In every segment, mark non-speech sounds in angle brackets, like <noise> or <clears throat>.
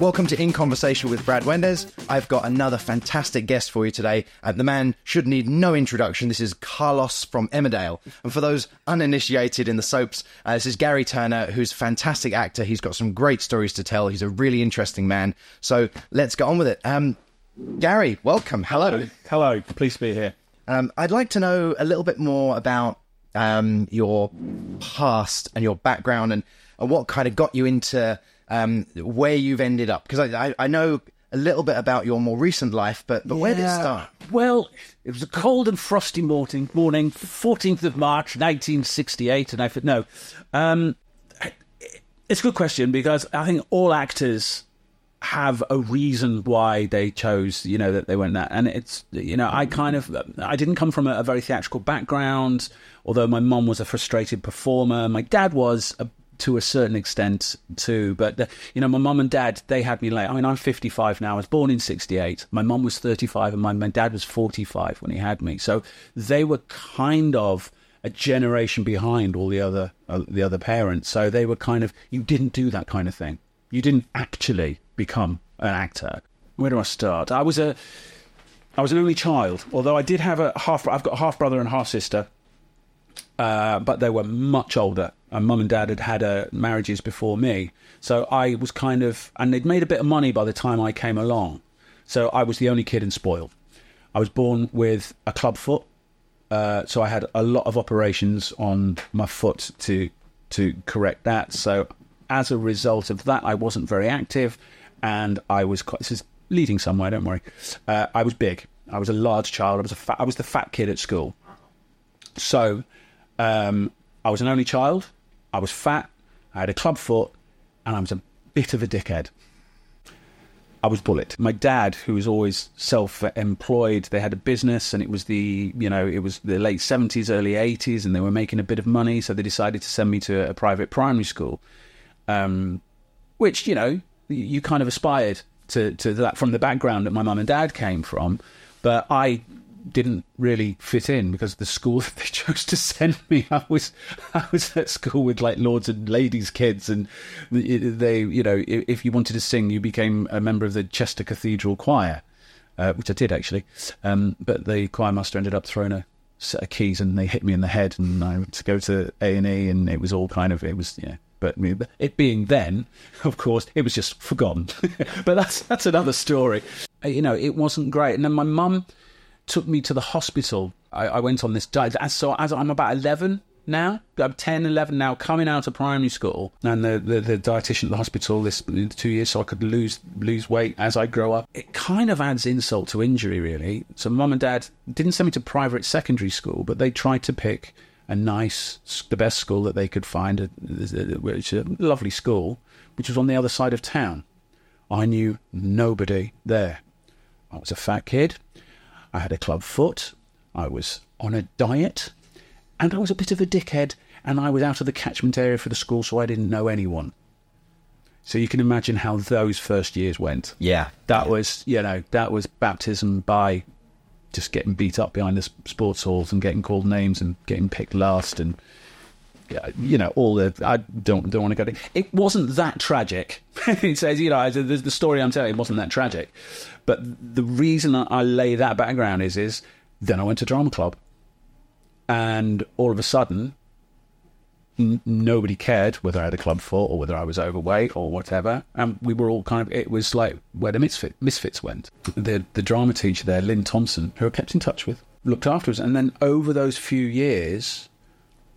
Welcome to In Conversation with Brad Wendes. I've got another fantastic guest for you today. Uh, the man should need no introduction. This is Carlos from Emmerdale. And for those uninitiated in the soaps, uh, this is Gary Turner, who's a fantastic actor. He's got some great stories to tell. He's a really interesting man. So let's get on with it. Um, Gary, welcome. Hello. Hello, pleased to be here. Um, I'd like to know a little bit more about um, your past and your background and, and what kind of got you into um, where you've ended up? Because I, I, I, know a little bit about your more recent life, but, but yeah. where did it start? Well, it was a cold and frosty morning, morning 14th of March, 1968. And I thought, no. Um, it's a good question because I think all actors have a reason why they chose, you know, that they went that. And it's, you know, I kind of, I didn't come from a, a very theatrical background, although my mom was a frustrated performer. My dad was a to a certain extent too. But uh, you know, my mum and dad they had me late. I mean, I'm 55 now. I was born in '68. My mum was 35, and my, my dad was 45 when he had me. So they were kind of a generation behind all the other uh, the other parents. So they were kind of you didn't do that kind of thing. You didn't actually become an actor. Where do I start? I was a I was an only child, although I did have a half. I've got a half brother and half sister, uh, but they were much older and mum and dad had had uh, marriages before me. So I was kind of, and they'd made a bit of money by the time I came along. So I was the only kid and spoiled. I was born with a club foot, uh, so I had a lot of operations on my foot to to correct that. So as a result of that, I wasn't very active, and I was quite, this is leading somewhere. Don't worry. Uh, I was big. I was a large child. I was a fat, I was the fat kid at school. So um, I was an only child. I was fat, I had a club foot, and I was a bit of a dickhead. I was bullied. My dad, who was always self-employed, they had a business, and it was the you know it was the late seventies, early eighties, and they were making a bit of money, so they decided to send me to a private primary school, um, which you know you kind of aspired to to that from the background that my mum and dad came from, but I didn't really fit in because the school <laughs> that they chose to send me, I was I was at school with like lords and ladies' kids, and they, you know, if you wanted to sing, you became a member of the Chester Cathedral Choir, uh, which I did actually. Um, but the choir master ended up throwing a set of keys, and they hit me in the head, and I had to go to A and E, and it was all kind of it was yeah. But it being then, of course, it was just forgotten. <laughs> but that's that's another story. Uh, you know, it wasn't great. And then my mum took me to the hospital. I, I went on this diet. So as I'm about 11 now, I'm 10, 11 now, coming out of primary school, and the, the, the dietitian at the hospital this two years, so I could lose lose weight as I grow up. It kind of adds insult to injury, really. So mum and dad didn't send me to private secondary school, but they tried to pick a nice, the best school that they could find, uh, uh, which is a lovely school, which was on the other side of town. I knew nobody there. I was a fat kid. I had a club foot, I was on a diet, and I was a bit of a dickhead, and I was out of the catchment area for the school, so I didn't know anyone. So you can imagine how those first years went. Yeah. That yeah. was, you know, that was baptism by just getting beat up behind the sports halls and getting called names and getting picked last and you know all the I don't don't want to go. To, it wasn't that tragic. <laughs> it says you know the, the story I'm telling wasn't that tragic, but the reason I lay that background is is then I went to drama club, and all of a sudden. Nobody cared whether I had a club foot or whether I was overweight or whatever, and we were all kind of. It was like where the misfit, misfits went. The the drama teacher there, Lynn Thompson, who I kept in touch with, looked after us, and then over those few years,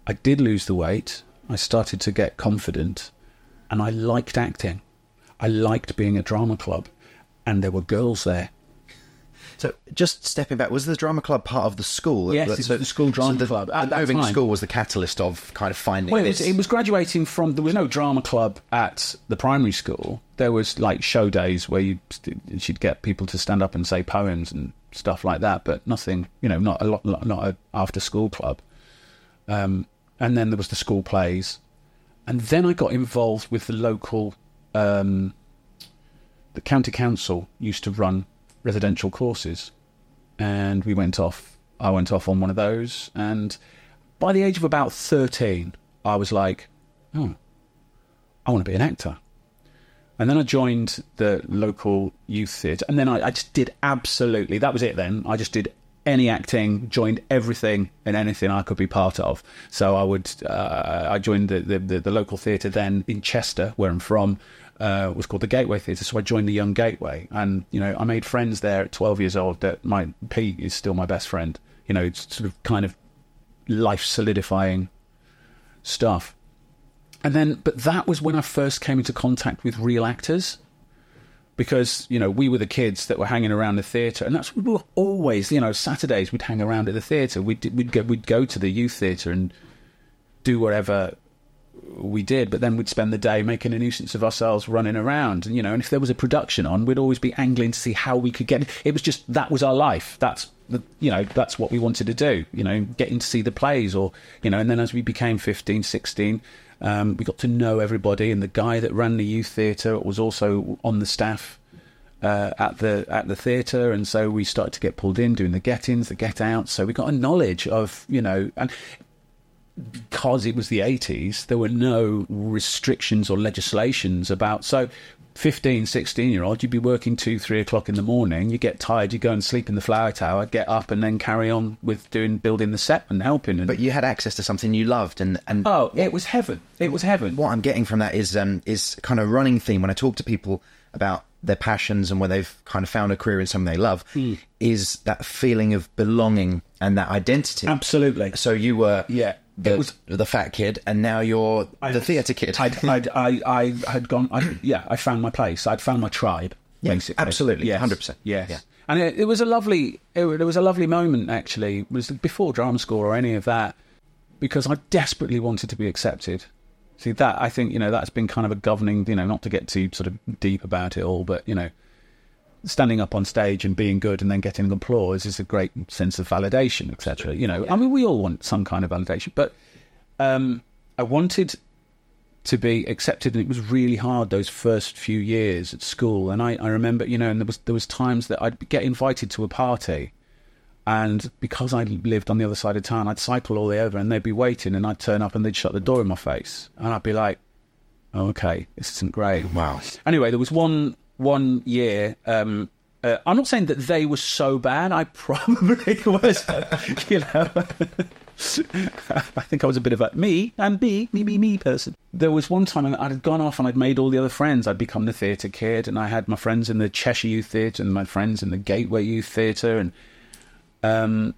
I did lose the weight. I started to get confident, and I liked acting. I liked being a drama club, and there were girls there. So, just stepping back, was the drama club part of the school? Yes, it was the school drama so the, club. At moving time. school was the catalyst of kind of finding. Well, it was, it was, graduating from. There was no drama club at the primary school. There was like show days where you she'd get people to stand up and say poems and stuff like that, but nothing. You know, not a lot, not an after school club. Um, and then there was the school plays, and then I got involved with the local. Um, the county council used to run residential courses, and we went off. I went off on one of those, and by the age of about thirteen, I was like, "Oh, I want to be an actor. And then I joined the local youth theatre, and then I, I just did absolutely that was it. Then I just did any acting, joined everything and anything I could be part of. So I would, uh, I joined the, the, the, the local theatre then in Chester, where I'm from, uh, was called the Gateway Theatre. So I joined the Young Gateway, and you know I made friends there at 12 years old. That my Pete is still my best friend. You know, it's sort of kind of life solidifying stuff. And then, but that was when I first came into contact with real actors because you know we were the kids that were hanging around the theatre, and that's we were always you know Saturdays we'd hang around at the theatre. We'd we'd go we'd go to the youth theatre and do whatever we did, but then we'd spend the day making a nuisance of ourselves running around, and you know, and if there was a production on, we'd always be angling to see how we could get. It It was just that was our life. That's you know that's what we wanted to do. You know, getting to see the plays, or you know, and then as we became 15, 16, um, we got to know everybody, and the guy that ran the youth theatre was also on the staff uh, at the at the theatre, and so we started to get pulled in doing the get-ins, the get-outs. So we got a knowledge of you know, and because it was the 80s, there were no restrictions or legislations about. So 15, 16 year old, you'd be working two, three o'clock in the morning. You get tired, you go and sleep in the flower tower, get up, and then carry on with doing building the set and helping. And, But you had access to something you loved, and and oh, it was heaven! It was heaven. what I'm getting from that is um, is kind of running theme when I talk to people about their passions and when they've kind of found a career in something they love Hmm. is that feeling of belonging and that identity. Absolutely. So you were Yeah, the, was- the fat kid, and now you're the theatre kid. I'd, <laughs> I'd, I, I had gone. I, yeah, I found my place. I'd found my tribe. Yeah, basically, absolutely, yes, 100%. Yes, Yeah. and it, it was a lovely. It, it was a lovely moment. Actually, it was before drama school or any of that, because I desperately wanted to be accepted. See that I think you know that's been kind of a governing. You know, not to get too sort of deep about it all, but you know, standing up on stage and being good and then getting applause is a great sense of validation, etc. You know, I mean, we all want some kind of validation, but um, I wanted to be accepted, and it was really hard those first few years at school. And I, I remember, you know, and there was there was times that I'd get invited to a party, and because I lived on the other side of town, I'd cycle all the way over, and they'd be waiting, and I'd turn up, and they'd shut the door in my face, and I'd be like, oh, "Okay, this isn't great." Wow. Anyway, there was one one year. Um, uh, I'm not saying that they were so bad. I <laughs> probably was, you know. <laughs> I think I was a bit of a me and me, me, me, me person. There was one time I had gone off and I'd made all the other friends. I'd become the theatre kid, and I had my friends in the Cheshire Youth Theatre and my friends in the Gateway Youth Theatre, and um,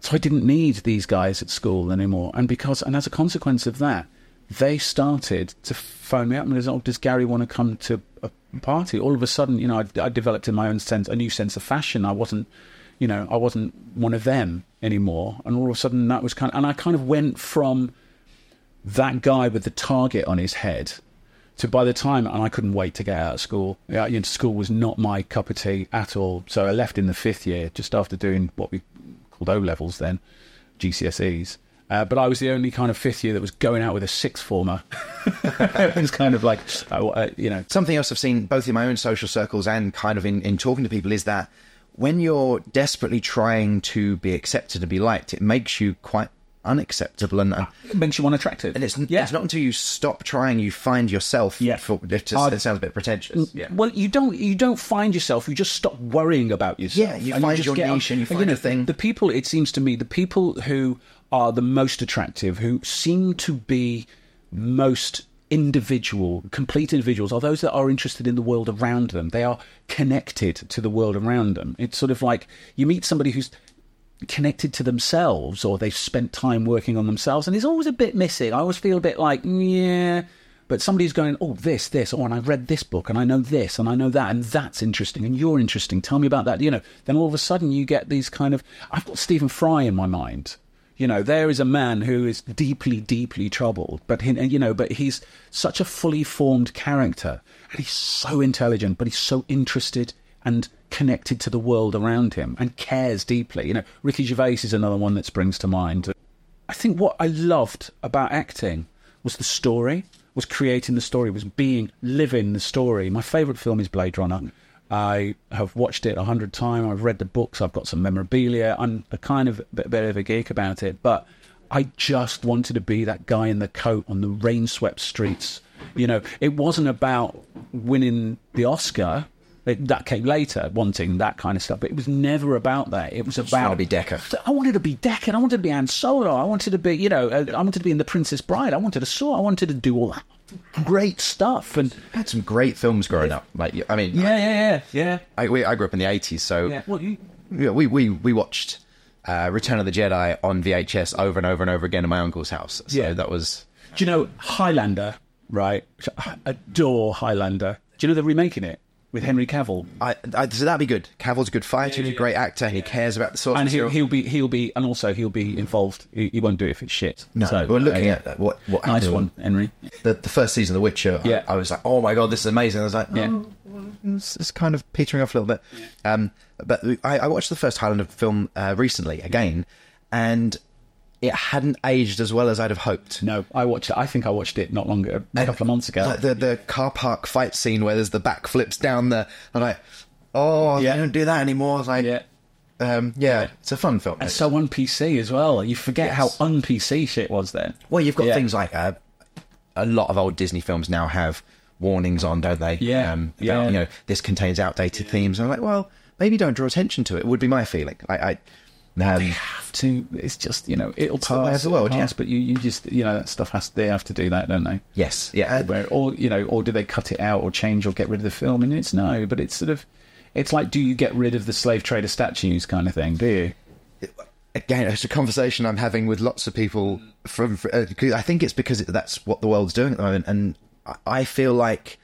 so I didn't need these guys at school anymore. And because, and as a consequence of that, they started to phone me up and go, "Oh, does Gary want to come to a party?" All of a sudden, you know, I, I developed in my own sense a new sense of fashion. I wasn't, you know, I wasn't one of them anymore. And all of a sudden, that was kind of, and I kind of went from that guy with the target on his head to by the time and I couldn't wait to get out of school. You know, school was not my cup of tea at all. So I left in the fifth year, just after doing what we called O levels then, GCSEs. Uh, but I was the only kind of fifth year that was going out with a sixth former. <laughs> it was kind of like, uh, uh, you know, Something else I've seen both in my own social circles and kind of in, in talking to people is that when you're desperately trying to be accepted and be liked, it makes you quite unacceptable and. and it makes you unattractive. and it's, yeah. it's not until you stop trying you find yourself. Yeah. For, it, just, it sounds a bit pretentious. Yeah. Well, you don't you don't find yourself. You just stop worrying about yourself. Yeah, you and find just your get niche and you find know, your thing. The people, it seems to me, the people who are the most attractive, who seem to be most individual, complete individuals, are those that are interested in the world around them. They are connected to the world around them. It's sort of like you meet somebody who's connected to themselves or they've spent time working on themselves and it's always a bit missing. I always feel a bit like, yeah, but somebody's going, oh, this, this, oh, and I've read this book and I know this and I know that and that's interesting and you're interesting. Tell me about that. You know, then all of a sudden you get these kind of, I've got Stephen Fry in my mind. You know, there is a man who is deeply, deeply troubled, but he, you know, but he's such a fully formed character, and he's so intelligent, but he's so interested and connected to the world around him, and cares deeply. You know, Ricky Gervais is another one that springs to mind. I think what I loved about acting was the story, was creating the story, was being, living the story. My favourite film is Blade Runner. I have watched it a hundred times. I've read the books. I've got some memorabilia. I'm a kind of bit, bit of a geek about it, but I just wanted to be that guy in the coat on the rain-swept streets You know, it wasn't about winning the Oscar. It, that came later, wanting that kind of stuff. But it was never about that. It was trying about to be Deckard. I wanted to be Deckard. I wanted to be Han Solo. I wanted to be, you know, uh, I wanted to be in The Princess Bride. I wanted to soar. I wanted to do all that great stuff. And had some great films growing up. Like, I mean, yeah, yeah, yeah, yeah. I, we, I grew up in the eighties, so yeah. Well, you, yeah, we we we watched uh, Return of the Jedi on VHS over and over and over again in my uncle's house. So Yeah. that was do you know Highlander? Right, I adore Highlander. Do you know they're remaking it with Henry Cavill? I, I so that'd be good. Cavill's a good fighter, he's a great actor, and he cares about the source and he'll, material. he'll be he'll be and also he'll be involved. He, he won't do it if it's shit. No, so, we're looking uh, at what what nice happened. one, Henry. The, the first season of The Witcher. Yeah. I, I was like, oh my god, this is amazing. I was like, Yeah. oh, it's, it's kind of petering off a little bit. Um, but I, I watched the first Highlander film uh, recently again, and it hadn't aged as well as I'd have hoped. No, I watched it. I think I watched it not long ago, a couple of months ago. Like the the car park fight scene where there's the back flips down the. I'm like, oh, Yeah. they don't do that anymore. I like, yeah. um, yeah, it's a fun film. And so on PC as well. You forget Yes. how un PC shit was then. Well, you've got Yeah. things like uh, a lot of old Disney films now have warnings on, don't they? Yeah, Um, about, yeah. You know, this contains outdated themes. And I'm like, well, maybe don't draw attention to it. Would be my feeling. Like, I. Um, Have to. It's just you know it'll the way pass. of the world, it'll pass, yeah. But you, you just you know that stuff has they have to do that, don't they? yes, yeah. uh, Where or you know or do they cut it out or change or get rid of the film? And it's no, but it's sort of it's like do you get rid of the slave trader statues kind of thing? Do you? again, it's a conversation I'm having with lots of people from. Uh, 'cause I think it's because it, that's what the world's doing at the moment, and I feel like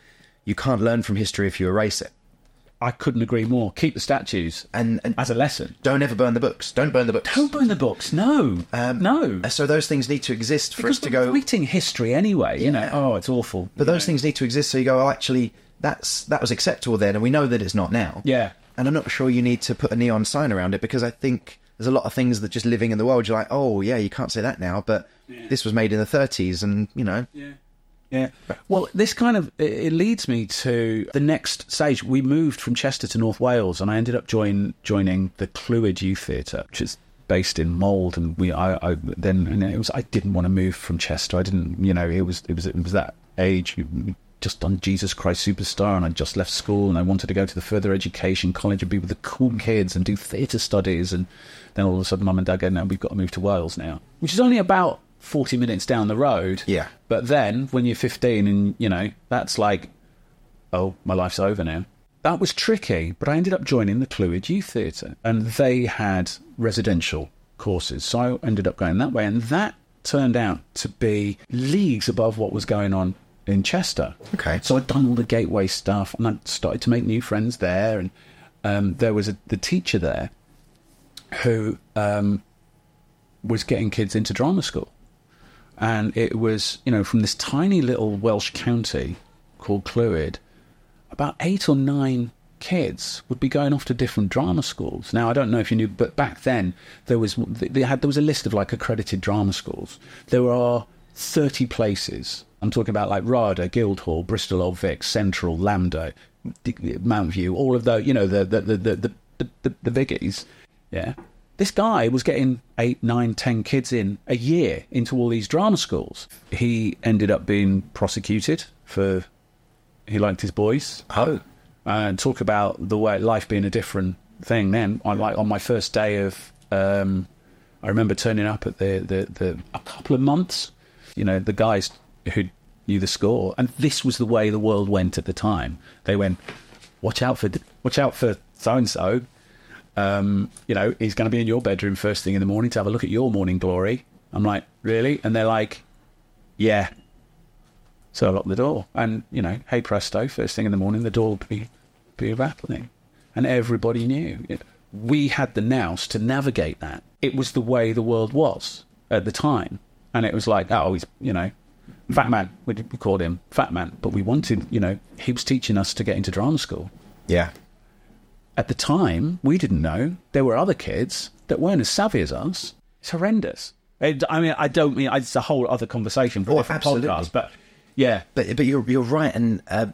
you can't learn from history if you erase it. I couldn't agree more. Keep the statues And, and as a lesson. don't ever burn the books. Don't burn the books. Don't burn the books. No, Um, no. So those things need to exist for Because us to we're go. writing history anyway. You know. Oh, it's awful. But those things need to exist so you go, oh, actually, that's that was acceptable then, and we know that it's not now. Yeah. And I'm not sure you need to put a neon sign around it because I think there's a lot of things that just living in the world, you're like, oh, yeah, you can't say that now, but this was made in the 30s, and, you know. Yeah. Yeah. Well, this kind of it leads me to the next stage. We moved from Chester to North Wales, and I ended up join, joining the Clwyd Youth Theatre, which is based in Mold. And we, I, I then and it was I didn't want to move from Chester. I didn't, you know, it was it was it was that age. you- Just done Jesus Christ Superstar, and I just left school, and I wanted to go to the further education college and be with the cool kids and do theatre studies. And then all of a sudden, mum and dad go, "No, we've got to move to Wales now," which is only about forty minutes down the road. Yeah. But then when you're 15 and, you know, that's like, oh, my life's over now. That was tricky, but I ended up joining the Clwyd Youth Theatre and they had residential courses. So I ended up going that way and that turned out to be leagues above what was going on in Chester. Okay. So I'd done all the gateway stuff and I started to make new friends there and um, there was a, the teacher there who um, was getting kids into drama school and it was you know from this tiny little Welsh county called Clwyd, about eight or nine kids would be going off to different drama schools. Now I don't know if you knew, but back then there was they had there was a list of like accredited drama schools. There are thirty places. I'm talking about like RADA, Guildhall, Bristol Old Vic, Central, LAMDA, D- Mountview, all of those. You know the the the the the, the, the biggies. Yeah. This guy was getting eight, nine, ten kids in a year into all these drama schools. He ended up being prosecuted for he liked his boys. Oh. And talk about the way life being a different thing. Then, on like on my first day of, um, I remember turning up at the, the the a couple of months. You know, the guys who knew the score, and this was the way the world went at the time. They went, "Watch out for, watch out for so and so." Um, you know, he's going to be in your bedroom first thing in the morning to have a look at your morning glory. I'm like, really? And they're like, yeah. So I locked the door, and you know, hey presto, first thing in the morning, the door would be be rattling, and everybody knew. We had the nous to navigate that. It was the way the world was at the time, and it was like, oh, he's you know, fat man. We we called him fat man, but we wanted, you know, he was teaching us to get into drama school Yeah. At the time, we didn't know there were other kids that weren't as savvy as us. It's horrendous. It, I mean, I don't mean it's a whole other conversation for Oh, different but yeah, But but you're you're right, and uh,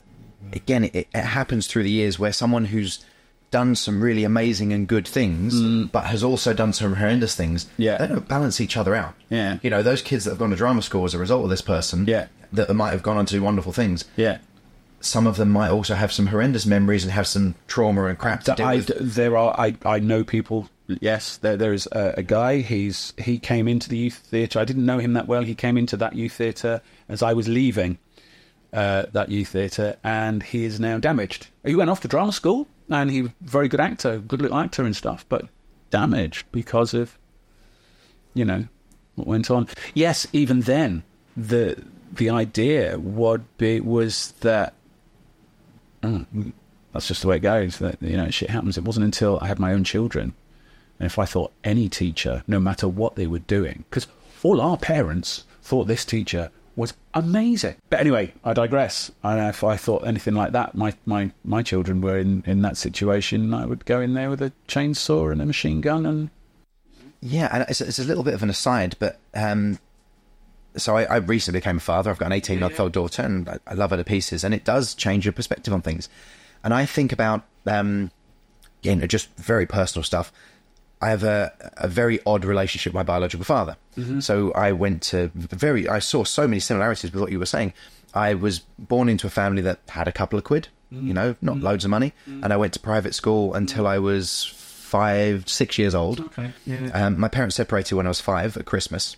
again, it, it happens through the years where someone who's done some really amazing and good things, but has also done some horrendous things. Mm. Yeah. they don't balance each other out. Yeah. you know, those kids that have gone to drama school as a result of this person. Yeah. that might have gone on to do wonderful things. Yeah. Some of them might also have some horrendous memories and have some trauma and crap to deal I, with. there are I, I know people yes there there is a, a guy he's he came into the youth theatre I didn't know him that well he came into that youth theatre as I was leaving uh, that youth theatre and he is now damaged he went off to drama school and he was a very good actor good little actor and stuff but damaged because of you know what went on yes even then the the idea would be was that that's just the way it goes. That you know, shit happens. It wasn't until I had my own children, and if I thought any teacher, no matter what they were doing, because all our parents thought this teacher was amazing. But anyway, I digress. And if I thought anything like that, my my my children were in in that situation, I would go in there with a chainsaw and a machine gun and Yeah, and it's, it's a little bit of an aside, but um, so I, I recently became a father. I've got an 18 month old daughter, and I, I love her to pieces. And it does change your perspective on things. And I think about, um, you know, just very personal stuff. I have a, a very odd relationship with my biological father. So I went to very, I saw so many similarities with what you were saying. I was born into a family that had a couple of quid, you know, not loads of money. And I went to private school until I was five, six years old. Okay, yeah. Um, my parents separated when I was five at Christmas.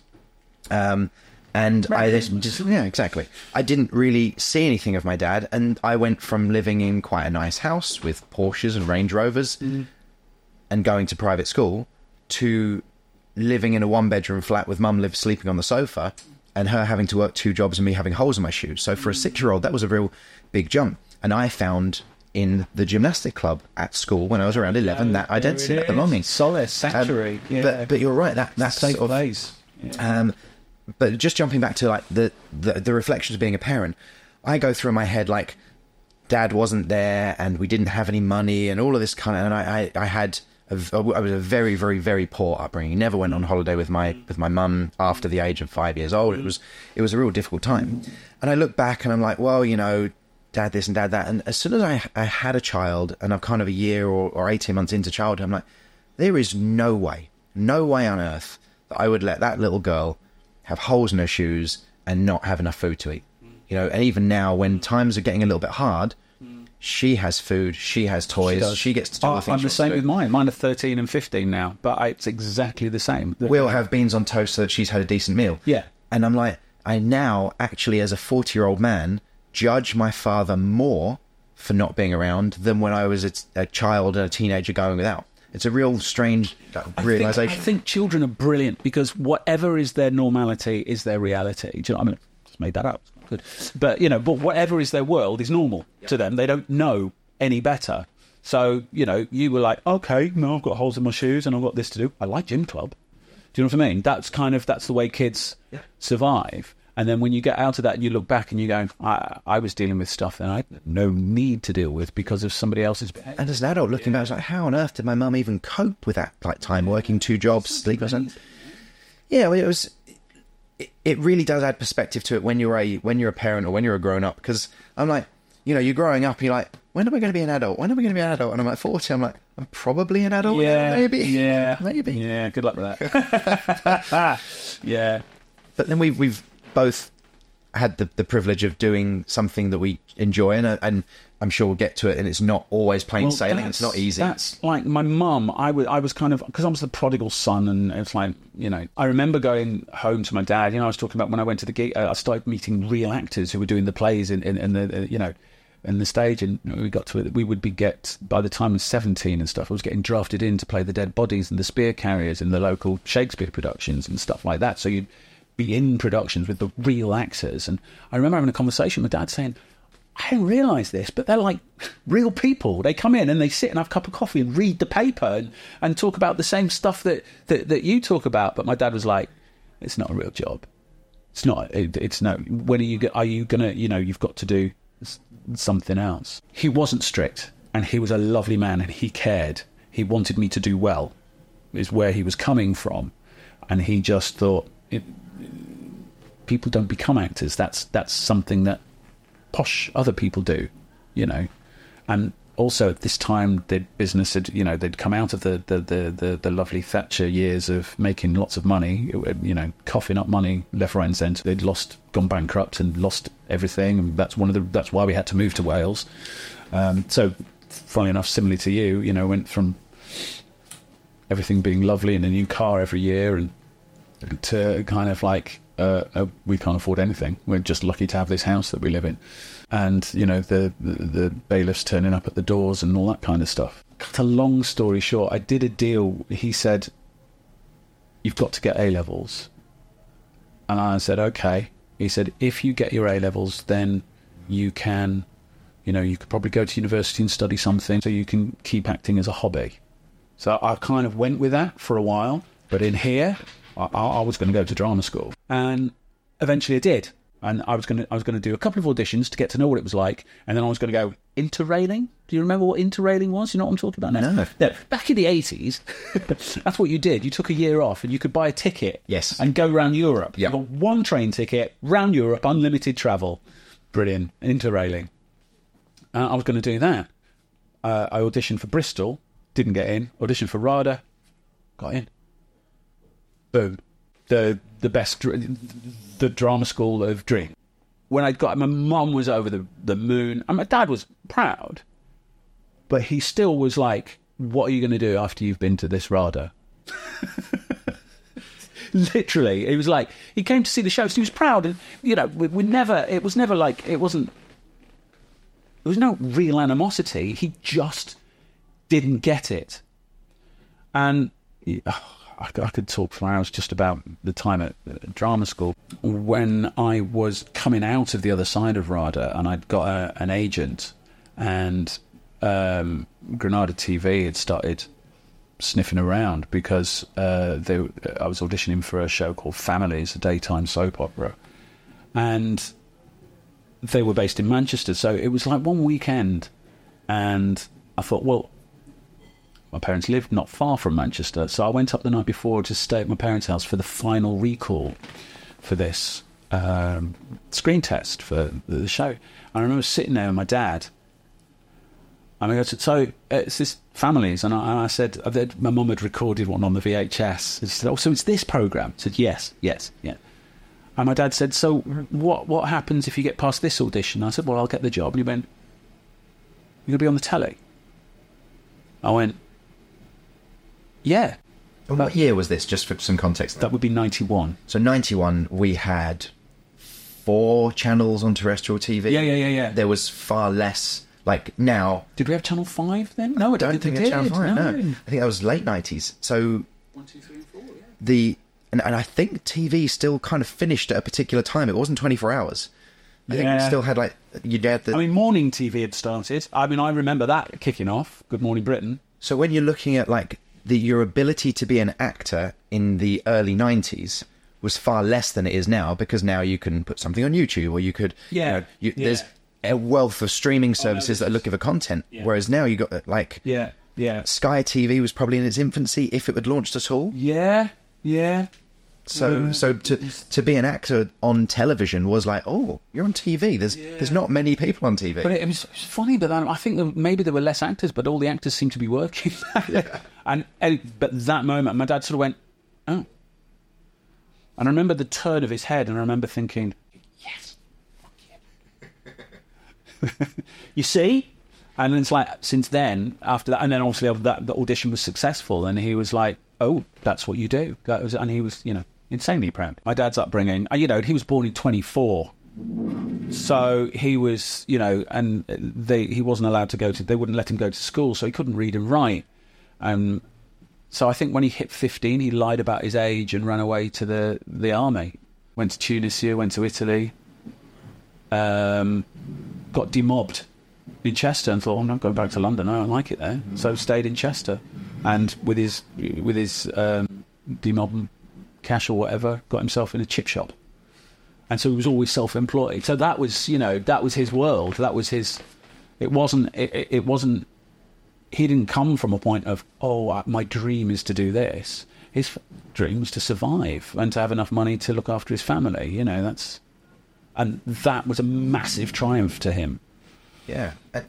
Um, and I just, just, yeah, exactly. I didn't really see anything of my dad, and I went from living in quite a nice house with Porsches and Range Rovers and going to private school to living in a one bedroom flat with mum live sleeping on the sofa and her having to work two jobs and me having holes in my shoes. So for a six year old, that was a real big jump. And I found in the gymnastic club at school when I was around 11 that identity, that belonging. solace, sanctuary. Um, yeah. But but you're right. That that's sort of, place. Yeah. um, but just jumping back to like the, the the reflections of being a parent, I go through my head like, dad wasn't there and we didn't have any money and all of this kind of. And I I, I had a, I was a very very very poor upbringing. Never went on holiday with my with my mum after the age of five years old. It was it was a real difficult time. And I look back and I'm like, well, you know. Dad this and dad that, and as soon as I I had a child, and I'm kind of a year or, or eighteen months into childhood, I'm like, there is no way, no way on earth that I would let that little girl have holes in her shoes and not have enough food to eat. You know, and even now when times are getting a little bit hard, she has food, she has toys, does. she, gets to do Oh, all the things I'm the same with mine. Mine are 13 and 15 now, but it's exactly the same. We'll have beans on toast so that she's had a decent meal. Yeah. And I'm like, I now actually, as a 40 year old man, judge my father more for not being around than when I was a, a child and a teenager going without. It's a real strange like, I think- realization. I think children are brilliant because whatever is their normality is their reality. Do you know, what I mean, just made that up. Good. But, you know, but whatever is their world is normal to them. They don't know any better. So, you know, you were like, okay, no, I've got holes in my shoes and I've got this to do. I like gym club. Do you know what I mean? That's kind of, that's the way kids survive. And then when you get out of that and you look back and you go, I, I was dealing with stuff that I had no need to deal with because of somebody else's behavior. And as an adult looking back, I was like, how on earth did my mum even cope with that like time working two jobs, sleepless? Yeah, well, it was. It, it really does add perspective to it when you're a when you're a parent or when you're a grown up. Because I'm like, you know, you're growing up, and you're like, when am I going to be an adult? When am I going to be an adult? And I'm like 40. I'm like, I'm probably an adult. now, maybe. Yeah. <laughs> maybe. Yeah, good luck with that. <laughs> <laughs> yeah. But then we've we've both had the, the privilege of doing something that we enjoy, and uh, and I'm sure we'll get to it. And it's not always plain sailing. It's not easy. That's like my mum. I was, I was kind of because I was the prodigal son, and it's like you know. I remember going home to my dad. You know, I was talking about when I went to the gig. Uh, I started meeting real actors who were doing the plays in, in, in the uh, you know. In the stage, and we got to it. We would be get by the time I was seventeen and stuff. I was getting drafted in to play the dead bodies and the spear carriers in the local Shakespeare productions and stuff like that. So you'd be in productions with the real actors. And I remember having a conversation with dad saying, I didn't realise this, but they're like real people. They come in and they sit and have a cup of coffee and read the paper and, and talk about the same stuff that, that, that you talk about. But my dad was like, it's not a real job. It's not. It, it's no. When are you? Are you gonna? You know, you've got to do something else. He wasn't strict, and he was a lovely man, and he cared. He wanted me to do well. Is where he was coming from, and he just thought it, people don't become actors. That's that's something that posh other people do, you know. And also at this time, the business had, you know, they'd come out of the, the, the, the, the lovely Thatcher years of making lots of money, you know, coughing up money left, right, and centre. They'd lost, gone bankrupt, and lost everything. And that's one of the. That's why we had to move to Wales. Um, so, funny enough, similarly to you, you know, went from everything being lovely and a new car every year, and to kind of like uh, uh, we can't afford anything. We're just lucky to have this house that we live in, and you know the, the the bailiffs turning up at the doors and all that kind of stuff. Cut a long story short, I did a deal. He said, "You've got to get A levels," and I said, "Okay." He said, "If you get your A levels, then you can." You know, you could probably go to university and study something so you can keep acting as a hobby. So I kind of went with that for a while. But in here, I, I was going to go to drama school, and eventually I did. And I was going to I was going to do a couple of auditions to get to know what it was like, and then I was going to go interrailing. Do you remember what interrailing was? You know what I'm talking about now? No. no back in the 80s, <laughs> that's what you did. You took a year off, and you could buy a ticket. Yes. And go around Europe. Yeah. One train ticket round Europe, unlimited travel. Brilliant. Interrailing. Uh, I was going to do that. Uh, I auditioned for Bristol, didn't get in. Auditioned for RADA, got in boom, the the best the drama school of dream. When I got my mum was over the the moon, and my dad was proud, but he still was like, "What are you going to do after you've been to this RADA?" <laughs> Literally, he was like, he came to see the show, so he was proud, and you know, we, we never, it was never like, it wasn't, there was no real animosity. He just didn't get it, and. Oh, I, could talk for hours just about the time at drama school when I was coming out of the other side of RADA and I'd got a, an agent and um, Granada TV had started sniffing around because uh, they, I was auditioning for a show called Families, a daytime soap opera, and they were based in Manchester. So it was like one weekend, and I thought, well, my parents lived not far from Manchester, so I went up the night before to stay at my parents' house for the final recall for this um, screen test for the show. And I remember sitting there with my dad. And I go, so it's this families, and I, I said, my mum had recorded one on the VHS. And she said, oh, so it's this program? I said, yes, yes, yeah. And my dad said, so what what happens if you get past this audition? I said, well, I'll get the job. And he went, you're to be on the telly? I went, yeah. And what year was this, just for some context? That would be 91. So, 91, we had four channels on terrestrial TV. Yeah, yeah, yeah, yeah. There was far less. Like now. Did we have Channel 5 then? No, I don't think we Channel 5, no. no. I think that was late 90s. So. One, two, three, and four, yeah. The. And, and I think TV still kind of finished at a particular time. It wasn't 24 hours. I think Yeah. it still had like. You'd had the. I mean, morning TV had started. I mean, I remember that kicking off. Good Morning Britain. So when you're looking at like the your ability to be an actor in the early 90s was far less than it is now because now you can put something on YouTube or you could you Yeah, know, you, yeah. there's a wealth of streaming oh, services this that are is- looking for content Yeah. whereas now you got like Yeah, yeah. Sky TV was probably in its infancy if it had launched at all Yeah, yeah. So mm-hmm. so to to be an actor on television was like oh you're on TV there's there's not many people on TV But it, it, was, it was funny, but I think maybe there were less actors, but all the actors seemed to be working. <laughs> and, and but that moment, my dad sort of went, "Oh," and I remember the turn of his head, and I remember thinking, "Yes, fuck you." <laughs> you see." And then it's like since then, after that, and then obviously that the audition was successful, and he was like, "Oh, that's what you do." That was, and he was, you know, insanely proud. My dad's upbringing, uh, you know, he was born in twenty four, so he was, you know, and they he wasn't allowed to go to. They wouldn't let him go to school, so he couldn't read and write. And so I think when he hit fifteen, he lied about his age and ran away to the the army. Went to Tunisia, went to Italy. Um, got demobbed in Chester and thought, oh, I'm not going back to London. I don't like it there. So stayed in Chester, and with his with his um, demob cash or whatever, got himself in a chip shop and so he was always self-employed. So that was, you know, that was his world. That was his. It wasn't. It, it- wasn't. He didn't come from a point of, oh, my dream is to do this. His dream was to survive and to have enough money to look after his family. You know, that's, and that was a massive triumph to him. Yeah. Uh,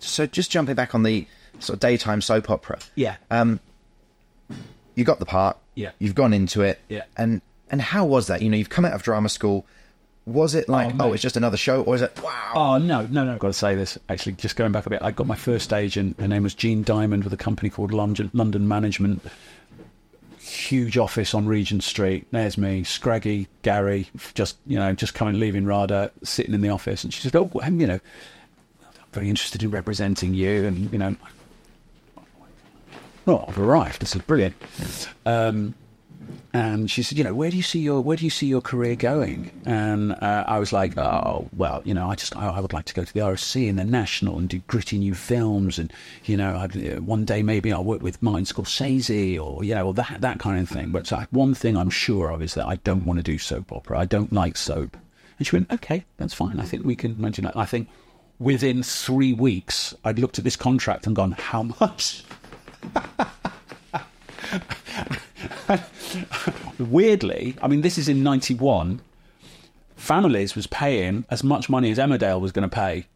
so just jumping back on the sort of daytime soap opera. Yeah. Um, you got the part. Yeah. You've gone into it. Yeah. And and how was that? You know, you've come out of drama school. Was it like, Oh, oh, it's just another show, or is it wow? Oh no, no, no! I've got to say this. Actually, just going back a bit, I got my first agent. Her name was Jean Diamond with a company called London, London Management. Huge office on Regent Street. There's me, Scraggy, Gary, just you know, just coming, leaving RADA, sitting in the office, and she said, "Oh, well, you know, I'm very interested in representing you, and you know, well, I've arrived. This is brilliant." Um, and she said, "You know, where do you see your where do you see your career going?" And uh, I was like, "Oh, well, you know, I just I, I would like to go to the RSC and the National and do gritty new films, and you know, I'd, uh, one day maybe I'll work with Martin Scorsese or you know, or that that kind of thing." But uh, one thing I'm sure of is that I don't want to do soap opera. I don't like soap. And she went, "Okay, that's fine. I think we can imagine that." I think within three weeks, I'd looked at this contract and gone, "How <laughs> much?" <laughs> weirdly, I mean, this is in '91. Families was paying as much money as Emmerdale was going to pay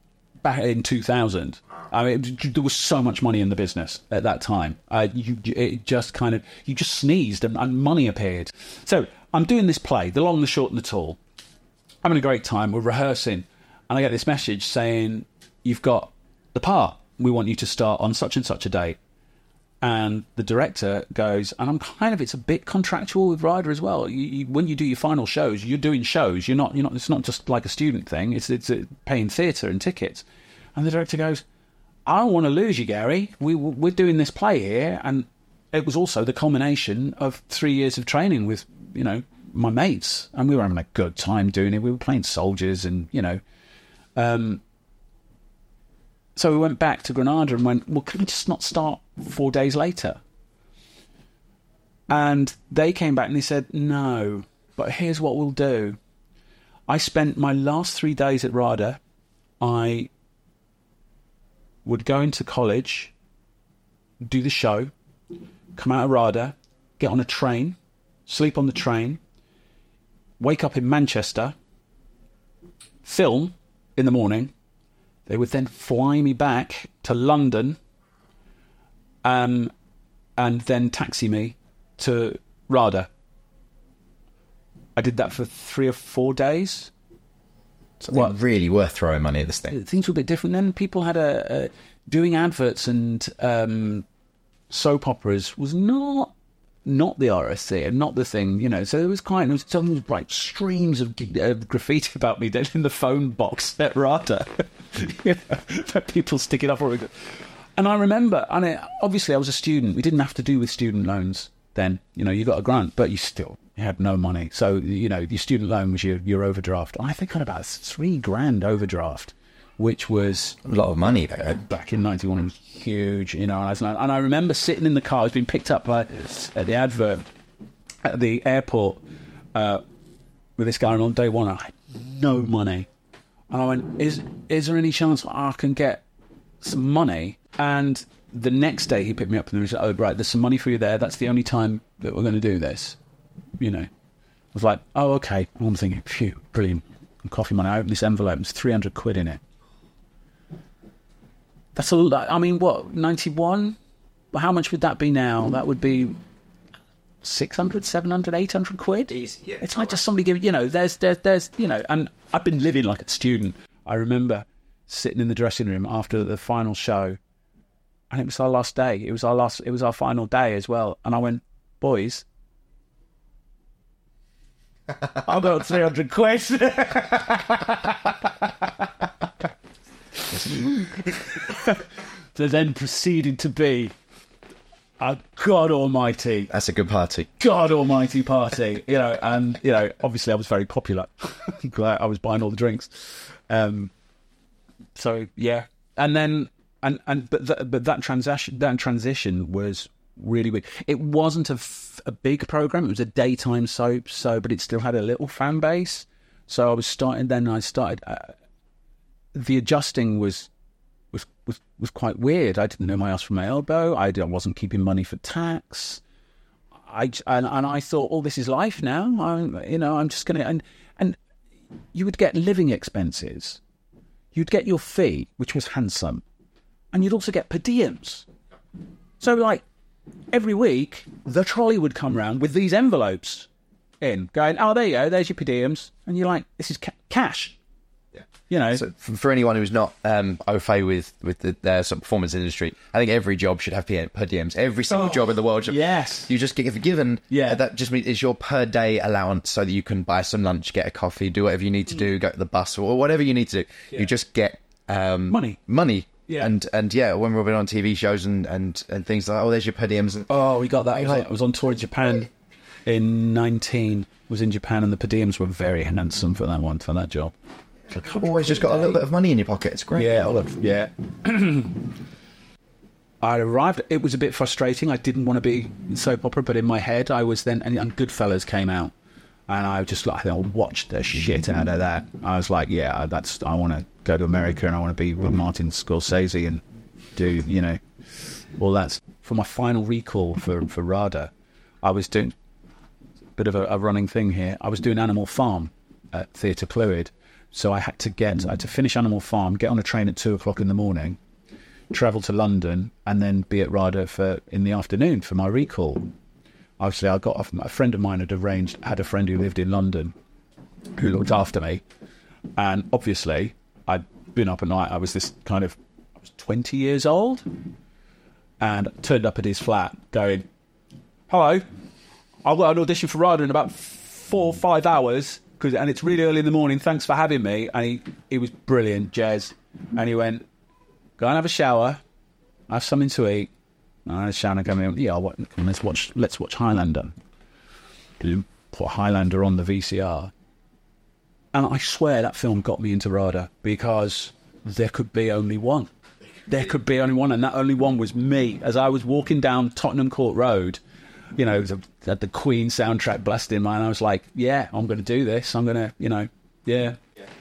back in 2000. I mean, there was so much money in the business at that time. Uh, you, it just kind of you just sneezed and, and money appeared. So I'm doing this play, the long, the short, and the tall. I'm having a great time. We're rehearsing, and I get this message saying, "You've got the part. We want you to start on such and such a date." And the director goes, and I'm kind of it's a bit contractual with Ryder as well. You, you, when you do your final shows, you're doing shows. You're not. You're not. It's not just like a student thing. It's it's uh, paying theatre and tickets. And the director goes, I don't want to lose you, Gary. We we're doing this play here, and it was also the culmination of three years of training with you know my mates, and we were having a good time doing it. We were playing soldiers, and you know, um, so we went back to Granada and went, well, can we just not start four days later? And they came back and they said, no, but here's what we'll do. I spent my last three days at RADA. I would go into college, do the show, come out of RADA, get on a train, sleep on the train, wake up in Manchester, film in the morning. They would then fly me back to London um, and then taxi me to RADA. I did that for three or four days. Something What? really worth throwing money at this thing. things were a bit different. Then people had a, a doing adverts and um, soap operas was not not the RSC and not the thing, you know. So there was quite there was like streams of uh, graffiti <laughs> about me then in the phone box <laughs> at RADA, <laughs> you know, people sticking up. And I remember, and it, obviously I was a student. We didn't have to do with student loans then. You know, you got a grant, but you still had no money. So you know, your student loan was your your overdraft. I think I had about three grand overdraft, which was A lot of money there. back in '91 it was huge, you know. And I, was, and I remember sitting in the car. I was being picked up by at the advert at the airport uh, with this guy, and on day one I had no money, and I went, "Is is there any chance I can get some money?" And the next day he picked me up and he said, "Oh, right, there's some money for you there. That's the only time that we're going to do this." You know, I was like, "Oh, okay." And I'm thinking, "Phew, brilliant." Coffee money. I opened this envelope. There's 300 quid in it. That's a lot. I mean, what, 91? How much would that be now? That would be 600, 700, 800 quid? Easy, yeah. It's like just somebody giving, you know, there's, there's, there's, you know, and I've been living like a student. I remember sitting in the dressing room after the final show, and it was our last day. It was our last, it was our final day as well. And I went, boys, <laughs> I've got 300 quid. <laughs> <laughs> there then proceeded to be a God Almighty, That's a good party. God Almighty party, you know, and you know, obviously I was very popular. <laughs> I was buying all the drinks, um, so yeah, and then and and but th- but that transition that transition was really weird. It wasn't a, f- a big program; it was a daytime soap, so but it still had a little fan base. So I was starting. Then I started. Uh, the adjusting was was was was quite weird. I didn't know my ass from my elbow. I wasn't keeping money for tax. I and, and I thought, oh, this is life now. I, you know, I'm just gonna and and you would get living expenses. You'd get your fee, which was handsome, and you'd also get per diems. So, like, every week, the trolley would come round with these envelopes in, going, oh, there you go, there's your per diems. And you're like, this is ca- cash. You know, So for, for anyone who's not um, au fait with with the, sort of performance industry, I think every job should have per per diems. Every single Oh, job in the world should. yes. You just get given. Yeah. uh, That just means it's your per day allowance, so that you can buy some lunch, get a coffee, do whatever you need to do, go to the bus or whatever you need to do. You just get um, Money. Money. Yeah. And and yeah, when we've been on TV shows and, and, and things like, oh, there's your per diems. And, Oh, we got that. I was, Like- I was on tour in Japan in 19. Was in Japan, and the per diems were very handsome for that one, for that job. Always just got a little bit of money in your pocket. It's great. Yeah, Olive. Yeah. <clears throat> I arrived. It was a bit frustrating. I didn't want to be in soap opera, but in my head, I was then. And, and Goodfellas came out, and I just like I watched the shit out of that. I was like, yeah, that's. I want to go to America, and I want to be with Martin Scorsese and do you know all that. For my final recall for for RADA, I was doing a bit of a, a running thing here. I was doing Animal Farm at Theatre Clwyd, so I had to get, I had to finish Animal Farm, get on a train at two o'clock in the morning, travel to London, and then be at RADA for in the afternoon for my recall. Obviously, I got off. A friend of mine had arranged, had a friend who lived in London, who looked after me, and obviously, I'd been up at night. I was this kind of, I was twenty years old, and turned up at his flat, going, "Hello, I've got an audition for RADA in about four or five hours, cause, and it's really early in the morning. Thanks for having me." And he, he was brilliant, Jez. And he went, "Go and have a shower, have something to eat." And I come in. Yeah, I'll, come on, let's watch. Let's watch Highlander. Put Highlander on the VCR, and I swear that film got me into RADA because there could be only one. There could be only one, and that only one was me. As I was walking down Tottenham Court Road, you know, the, had the Queen soundtrack blasting in mine. I was like, yeah, I'm going to do this. I'm going to, you know, yeah.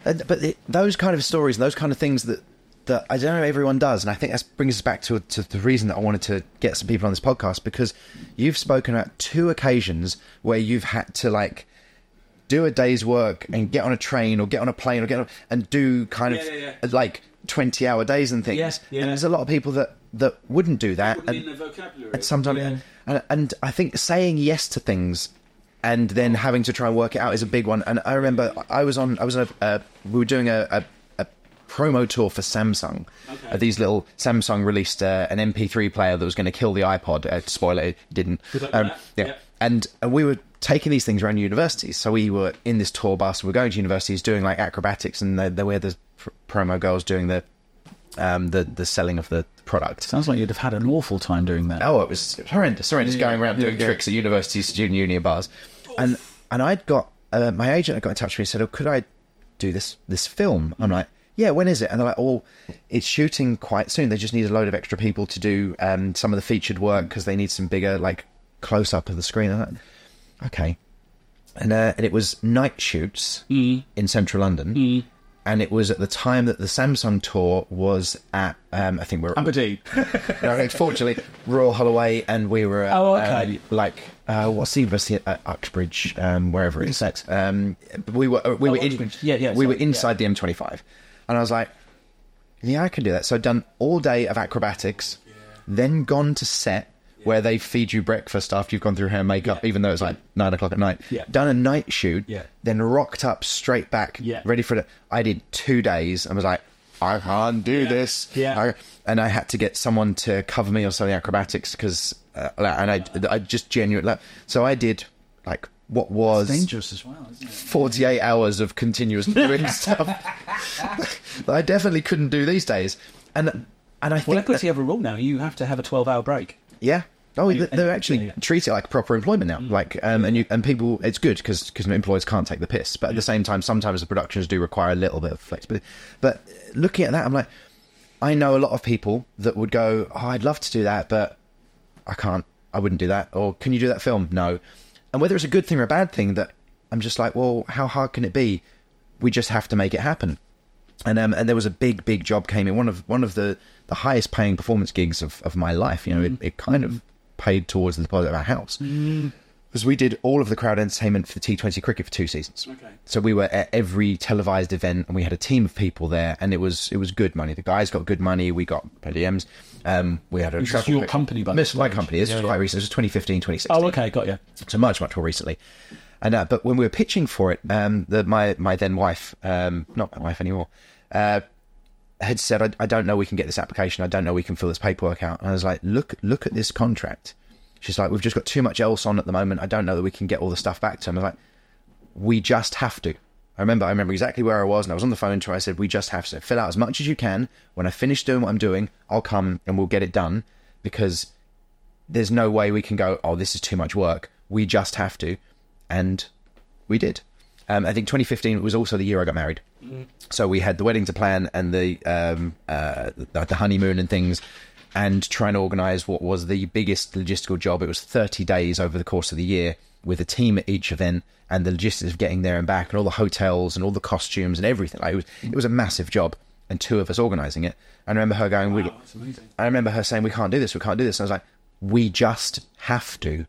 And, but it, those kind of stories and those kind of things that that I don't know everyone does, and I think that brings us back to to the reason that I wanted to get some people on this podcast because you've spoken about two occasions where you've had to like do a day's work and get on a train or get on a plane or get on, and do kind of Yeah, yeah, like twenty hour days and things. Yeah, yeah. And there's a lot of people that that wouldn't do that. and- vocabulary. and sometimes, Yeah. and, and I think saying yes to things and then having to try and work it out is a big one. And I remember I was on, I was on a, uh, we were doing a, a, a promo tour for Samsung. Uh, these little Samsung released uh, an MP3 player that was going to kill the iPod. Uh, spoiler, it didn't. Um, yeah. Yeah. And uh, we were taking these things around universities. So we were in this tour bus. we are going to universities doing like acrobatics, and there there were the pr- promo girls doing the um, the the selling of the product. Sounds like you'd have had an awful time doing that. Oh, it was horrendous. Horrendous going around doing tricks at universities, student union bars, and and I'd got uh, my agent had got in touch with me and said, "Oh, could I do this this film?" I'm like, "Yeah, when is it?" And they're like, "Oh, it's shooting quite soon. They just need a load of extra people to do um, some of the featured work because they need some bigger like close up of the screen." Okay, and uh, and it was night shoots in central London. And it was at the time that the Samsung tour was at, um, I think we're Aberdeen. <laughs> no, unfortunately, Royal Holloway, and we were at, Oh, okay. um, like uh, what's the university at Uxbridge, um, wherever it's at. Um, we were uh, we Oh, were in, Yeah, yeah, we were sorry, inside the M25, and I was like, yeah, I can do that. So I'd done all day of acrobatics, then gone to set. Where they feed you breakfast after you've gone through hair and makeup, even though it's like nine o'clock at night. Yeah. Done a night shoot, Yeah. then rocked up straight back, Yeah. ready for it. I did two days and was like, I can't do this. Yeah. I- and I had to get someone to cover me on some of the acrobatics because, uh, and I, I just genuinely, so I did like what was Dangerous as well, isn't it? 48 hours of continuous <laughs> doing stuff that I definitely couldn't do these days. And, and I Well, think, equity have a rule now. You have to have a 12 hour break. Yeah. Oh, they- they're and- actually yeah. treat it like proper employment now. Like, um, and you and people, it's good because because employers can't take the piss. But at the same time, sometimes the productions do require a little bit of flexibility. But looking at that, I'm like, I know a lot of people that would go, "Oh, I'd love to do that, but I can't. I wouldn't do that." Or, "Can you do that film?" No. And whether it's a good thing or a bad thing, that I'm just like, well, how hard can it be? We just have to make it happen. And um, and there was a big, big job came in one of one of the, the highest paying performance gigs of, of my life. You know, it, it kind of paid towards the deposit of our house. was we did all of the crowd entertainment for the T20 cricket for two seasons. Okay. So we were at every televised event, and we had a team of people there, and it was it was good money. The guys got good money. We got per diems. Um, we had a This your company, by This is my company. This Yeah, is yeah. quite recent. This was 2015, 2016 Oh, okay, got you. so much much more recently and uh, but when we were pitching for it um the my my then wife um not my wife anymore uh had said I, I don't know we can get this application. I don't know we can fill this paperwork out. And i was like look look at this contract. She's like we've just got too much else on at the moment. I don't know that we can get all the stuff back to him i was like we just have to. I remember i remember exactly where i was and i was on the phone to her. I said we just have to. Fill out as much as you can. When i finish doing what i'm doing i'll come and we'll get it done because there's no way we can go, oh, this is too much work. We just have to. And we did. Um, I think 2015 was also the year I got married. So we had the wedding to plan and the, um, uh, the honeymoon and things, and trying to organise what was the biggest logistical job. It was 30 days over the course of the year with a team at each event and the logistics of getting there and back and all the hotels and all the costumes and everything. Like, it was it was a massive job and two of us organising it. I remember her going, we, I remember her saying, "We can't do this. We can't do this." And I was like, "We just have to,"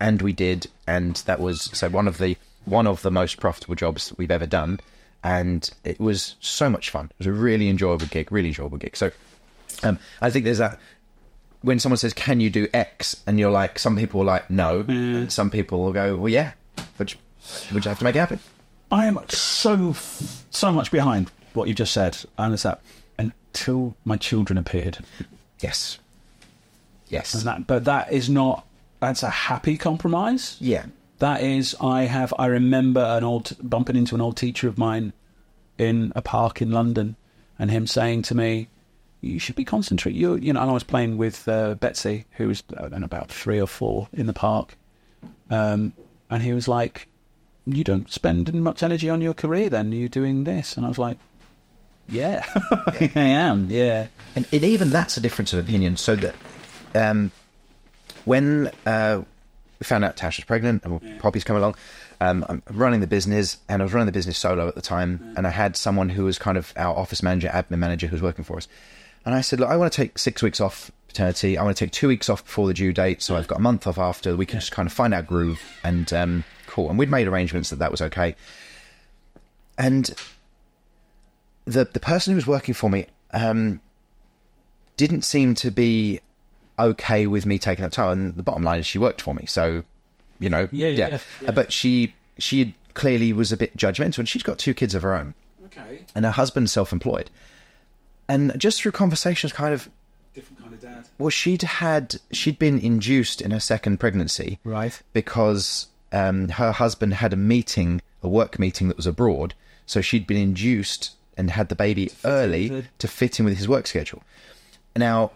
and we did. And that was so one of the one of the most profitable jobs we've ever done, and it was so much fun. It was a really enjoyable gig, really enjoyable gig. So, um, I think there's that when someone says, "Can you do X?" and you're like, some people are like, "No," and some people will go, "Well, yeah," but would you have to make it happen? I am so so much behind what you've just said. And it's that until my children appeared, Yes, yes, and that, but that is not. That's a happy compromise. yeah, That is, I have. I remember an old bumping into an old teacher of mine in a park in London, and him saying to me, "You should be concentrating." You, you know, and I was playing with uh, Betsy, who was I don't know, about three or four in the park, um, and he was like, "You don't spend much energy on your career, then you're doing this," and I was like, <laughs> "Yeah, I am, yeah." and, and even that's a difference of opinion. So that um, when uh, we found out Tash was pregnant and Poppy's come along, um, I'm running the business, and I was running the business solo at the time, and I had someone who was kind of our office manager, admin manager, who was working for us, and I said, "Look, I want to take six weeks off." Paternity. I want to take two weeks off before the due date, so I've got a month off after. We can just kind of find our groove and um, cool. And we'd made arrangements that that was okay. And the the person who was working for me um, didn't seem to be okay with me taking that time. And the bottom line is, she worked for me, so you know, Yeah, yeah, yeah, yeah. But she she clearly was a bit judgmental, and she's got two kids of her own, Okay, and her husband's self-employed. And just through conversations, kind of, different kind of dad. well, she'd had she'd been induced in her second pregnancy, Right. because um, her husband had a meeting, a work meeting that was abroad. So she'd been induced and had the baby early with the- to fit in with his work schedule. Now,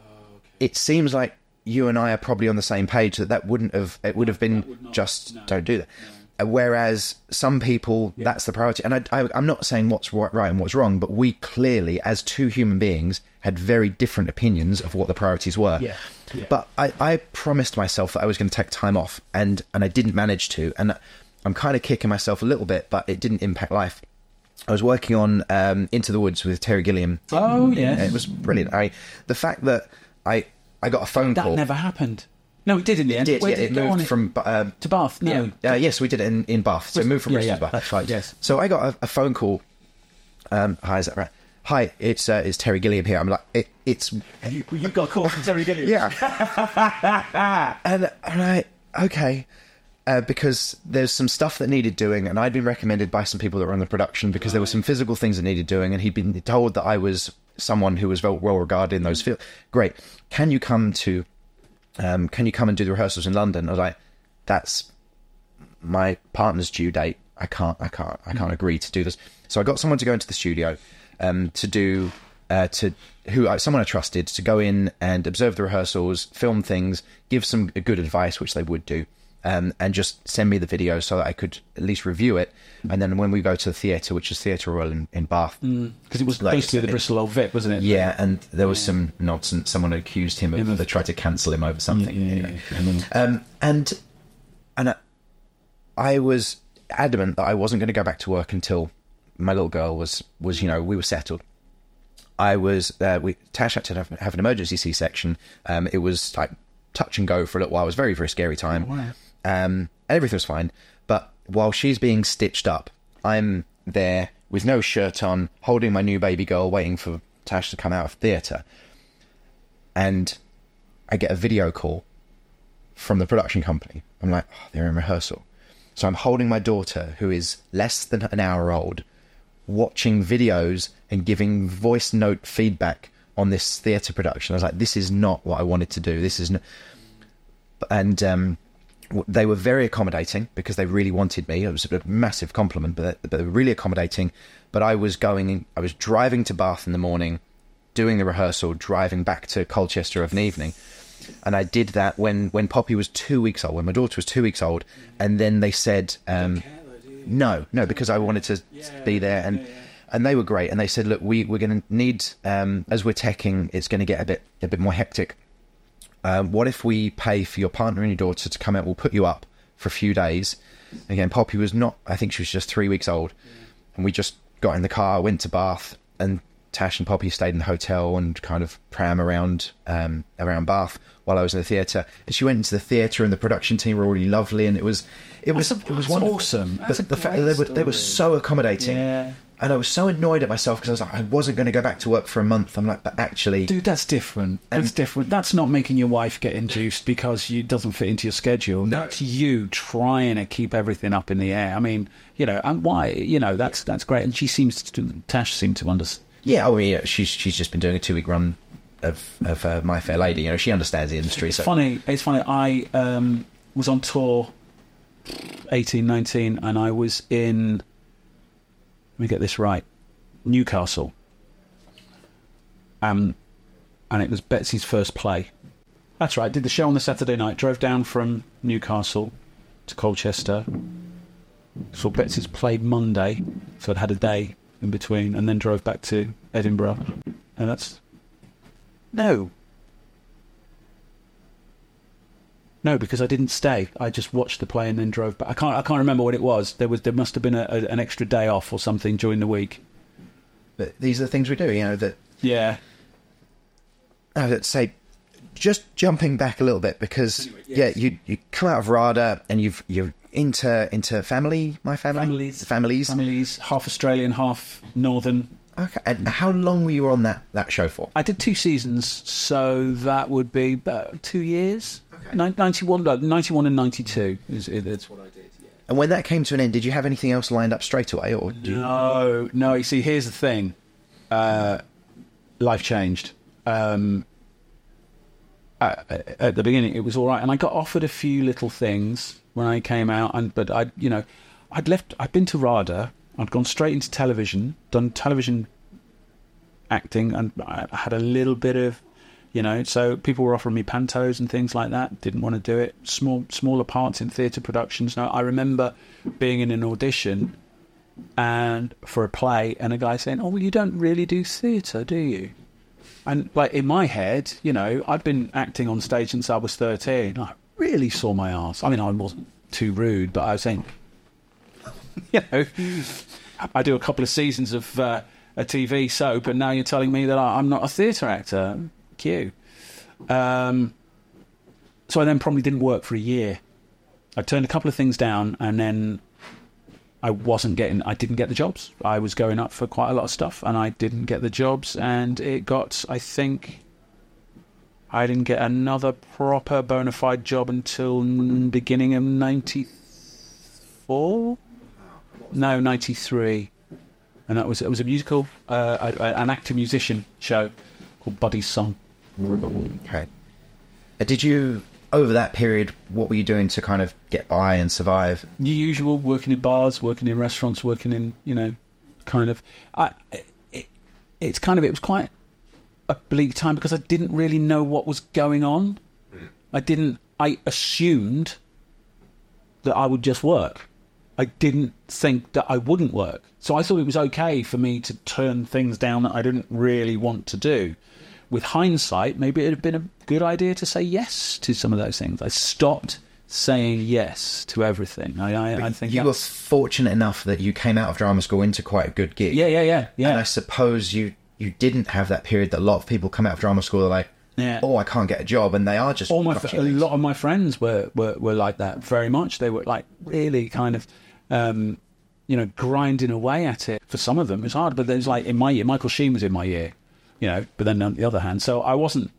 it seems like you and I are probably on the same page that that wouldn't have, it would have been would not- just no, don't do that. Uh, Whereas some people, that's the priority. And I, I, I'm not saying what's right and what's wrong, but we clearly, as two human beings, had very different opinions of what the priorities were. Yeah, yeah. But I, I promised myself that I was going to take time off, and and I didn't manage to, and I'm kind of kicking myself a little bit, but it didn't impact life. I was working on um, Into the Woods with Terry Gilliam. Oh yes, it was brilliant. I the fact that I I got a phone that call. That never happened. No, it did in the end. did, Where yeah, did it on moved it? from uh, to Bath. No, uh, yes, we did it in, in Bath. So it moved from Yeah, Bristol yeah, to Bath. that's right, yes. So I got a, a phone call. Um, hi, is that right? Hi, it's uh, it's Terry Gilliam here. I'm like, it, it's you, you got caught from Terry Gilliam. yeah. <laughs> and and I okay. Uh, because there's some stuff that needed doing, and I'd been recommended by some people that were on the production because there were some physical things that needed doing, and he'd been told that I was someone who was well, well regarded in those fields. Great, can you come to, um, can you come and do the rehearsals in London? I was like, that's my partner's due date. I can't, I can't, I can't agree to do this. So I got someone to go into the studio um, to do uh, to who I, someone I trusted to go in and observe the rehearsals, film things, give some good advice, which they would do, um, and just send me the video so that I could at least review it. And then when we go to the theatre, which is Theatre Royal in, in Bath, because it was Like, basically the it- Bristol Old Vic, wasn't it? yeah, and there was some nonsense. Someone accused him of, Him of- they tried to cancel him over something. Yeah, anyway. yeah, yeah. Um, and and I, I was adamant that I wasn't going to go back to work until my little girl was was you know we were settled. I was uh, we Tash had to have, have an emergency C section. Um, it was like touch and go for a little while. It was very very scary time. wow. Um, everything was fine. But while she's being stitched up, I'm there with no shirt on, holding my new baby girl, waiting for Tash to come out of theatre. And I get a video call from the production company. I'm like, oh, they're in rehearsal. So I'm holding my daughter, who is less than an hour old, watching videos and giving voice note feedback on this theatre production. I was like, this is not what I wanted to do. This is not. And um, they were very accommodating because they really wanted me. It was a massive compliment, but, but they were really accommodating. But I was going, I was driving to Bath in the morning, doing the rehearsal, driving back to Colchester of an evening. And I did that when, when Poppy was two weeks old, when my daughter was two weeks old. And then they said, um, no, no, because I wanted to be there. And and they were great. And they said, look, we, we're going to need, um, as we're teching, it's going to get a bit a bit more hectic. Um, what if we pay for your partner and your daughter to come out? We'll put you up for a few days. Again, Poppy was not, I think she was just three weeks old. And we just got in the car, went to Bath, and Tash and Poppy stayed in the hotel and kind of pram around um, around Bath while I was in the theatre. And she went into the theatre, and the production team were really lovely, and it was it was a, it was wonderful. awesome. That's the fact that they were they were so accommodating, Yeah. And I was so annoyed at myself because I was like, I wasn't going to go back to work for a month. I'm like, but actually, Dude, that's different. That's different. That's not making your wife get induced because you doesn't fit into your schedule. That's you trying to keep everything up in the air. I mean, you know, and why? You know, that's that's great. And she seems to Tash seemed to understand. yeah, oh yeah, she's she's just been doing a two week run of of uh, My Fair Lady. You know, she understands the industry. So Funny, it's funny. I um, was on tour, eighteen, nineteen, and I was in. Let me get this right, Newcastle. Um, and it was Betsy's first play. That's right. Did the show on the Saturday night. Drove down from Newcastle to Colchester. Saw Betsy's play Monday, so I'd had a day in between, and then drove back to Edinburgh. And that's no, No, because I didn't stay. I just watched the play and then drove back. I can't. I can't remember what it was. There was. There must have been a, a, an extra day off or something during the week. but these are the things we do. You know that Yeah. I would say just jumping back a little bit because yeah, you you come out of RADA and you've you're into into family, my family, Families. families. Families, half Australian, half Northern. Okay, and how long were you on that that show for? I did two seasons, so that would be about two years. Nin- 91, no, 91 and 92 is it's what I did. And when that came to an end, did you have anything else lined up straight away, or you, No, no. You see, here's the thing. Uh, life changed. Um, at, at the beginning, it was all right, and I got offered a few little things when I came out. And but I, you know, I'd left. I'd been to RADA. I'd gone straight into television, done television acting, and I had a little bit of, you know. So people were offering me pantos and things like that. Didn't want to do it. Small, smaller parts in theatre productions. Now I remember being in an audition and for a play and a guy saying, "Oh, well, you don't really do theatre, do you?" And like in my head, you know, I'd been acting on stage since I was thirteen. I really saw my ass. I mean, I wasn't too rude, but I was saying, <laughs> you know, I do a couple of seasons of uh, a TV soap, and now you're telling me that I- I'm not a theatre actor. Cue. Um, so I then probably didn't work for a year. I turned a couple of things down, and then I wasn't getting, I didn't get the jobs. I was going up for quite a lot of stuff, and I didn't get the jobs. And it got, I think, I didn't get another proper bona fide job until beginning of '94. No, '93, and that was it was a musical, uh, a- a- an actor musician show called Buddy's Song. okay? Uh, Did you over that period? What were you doing to kind of get by and survive? the usual working in bars working in restaurants working in you know kind of I, it, it's kind of it was quite a bleak time because i didn't really know what was going on i didn't i assumed that i would just work i didn't think that i wouldn't work so i thought it was okay for me to turn things down that i didn't really want to do with hindsight maybe it would have been a good idea to say yes to some of those things i stopped saying yes to everything i, I, I think you that- were fortunate enough that you came out of drama school into quite a good gig. yeah yeah yeah And I suppose you you didn't have that period that a lot of people come out of drama school. They're like, Yeah. oh, I can't get a job, and they are just all my a lot of my friends were, were were like that very much. They were like really kind of, um, you know, grinding away at it. For some of them, it's hard, but there's like in my year, Michael Sheen was in my year, you know. But then on the other hand, so I wasn't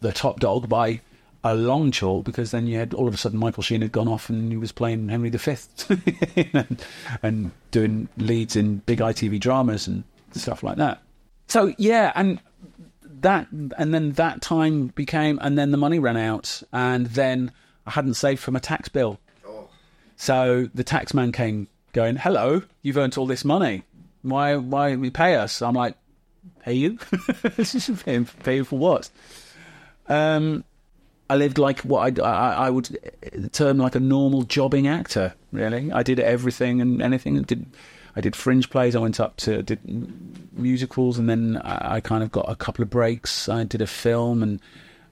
the top dog by a long chalk because then you had all of a sudden Michael Sheen had gone off and he was playing Henry V <laughs> and, and doing leads in big ITV dramas and stuff like that. So yeah, and that and then that time became and then the money ran out and then I hadn't saved for my tax bill. So the tax man came going, "Hello, you've earned all this money. Why why do we pay us?" I'm like, "Pay you? <laughs> pay, pay you for what?" Um, I lived like what I, I, I would term like a normal jobbing actor. Really, I did everything and anything. I did I did fringe plays. I went up to did musicals, and then I, I kind of got a couple of breaks. I did a film, and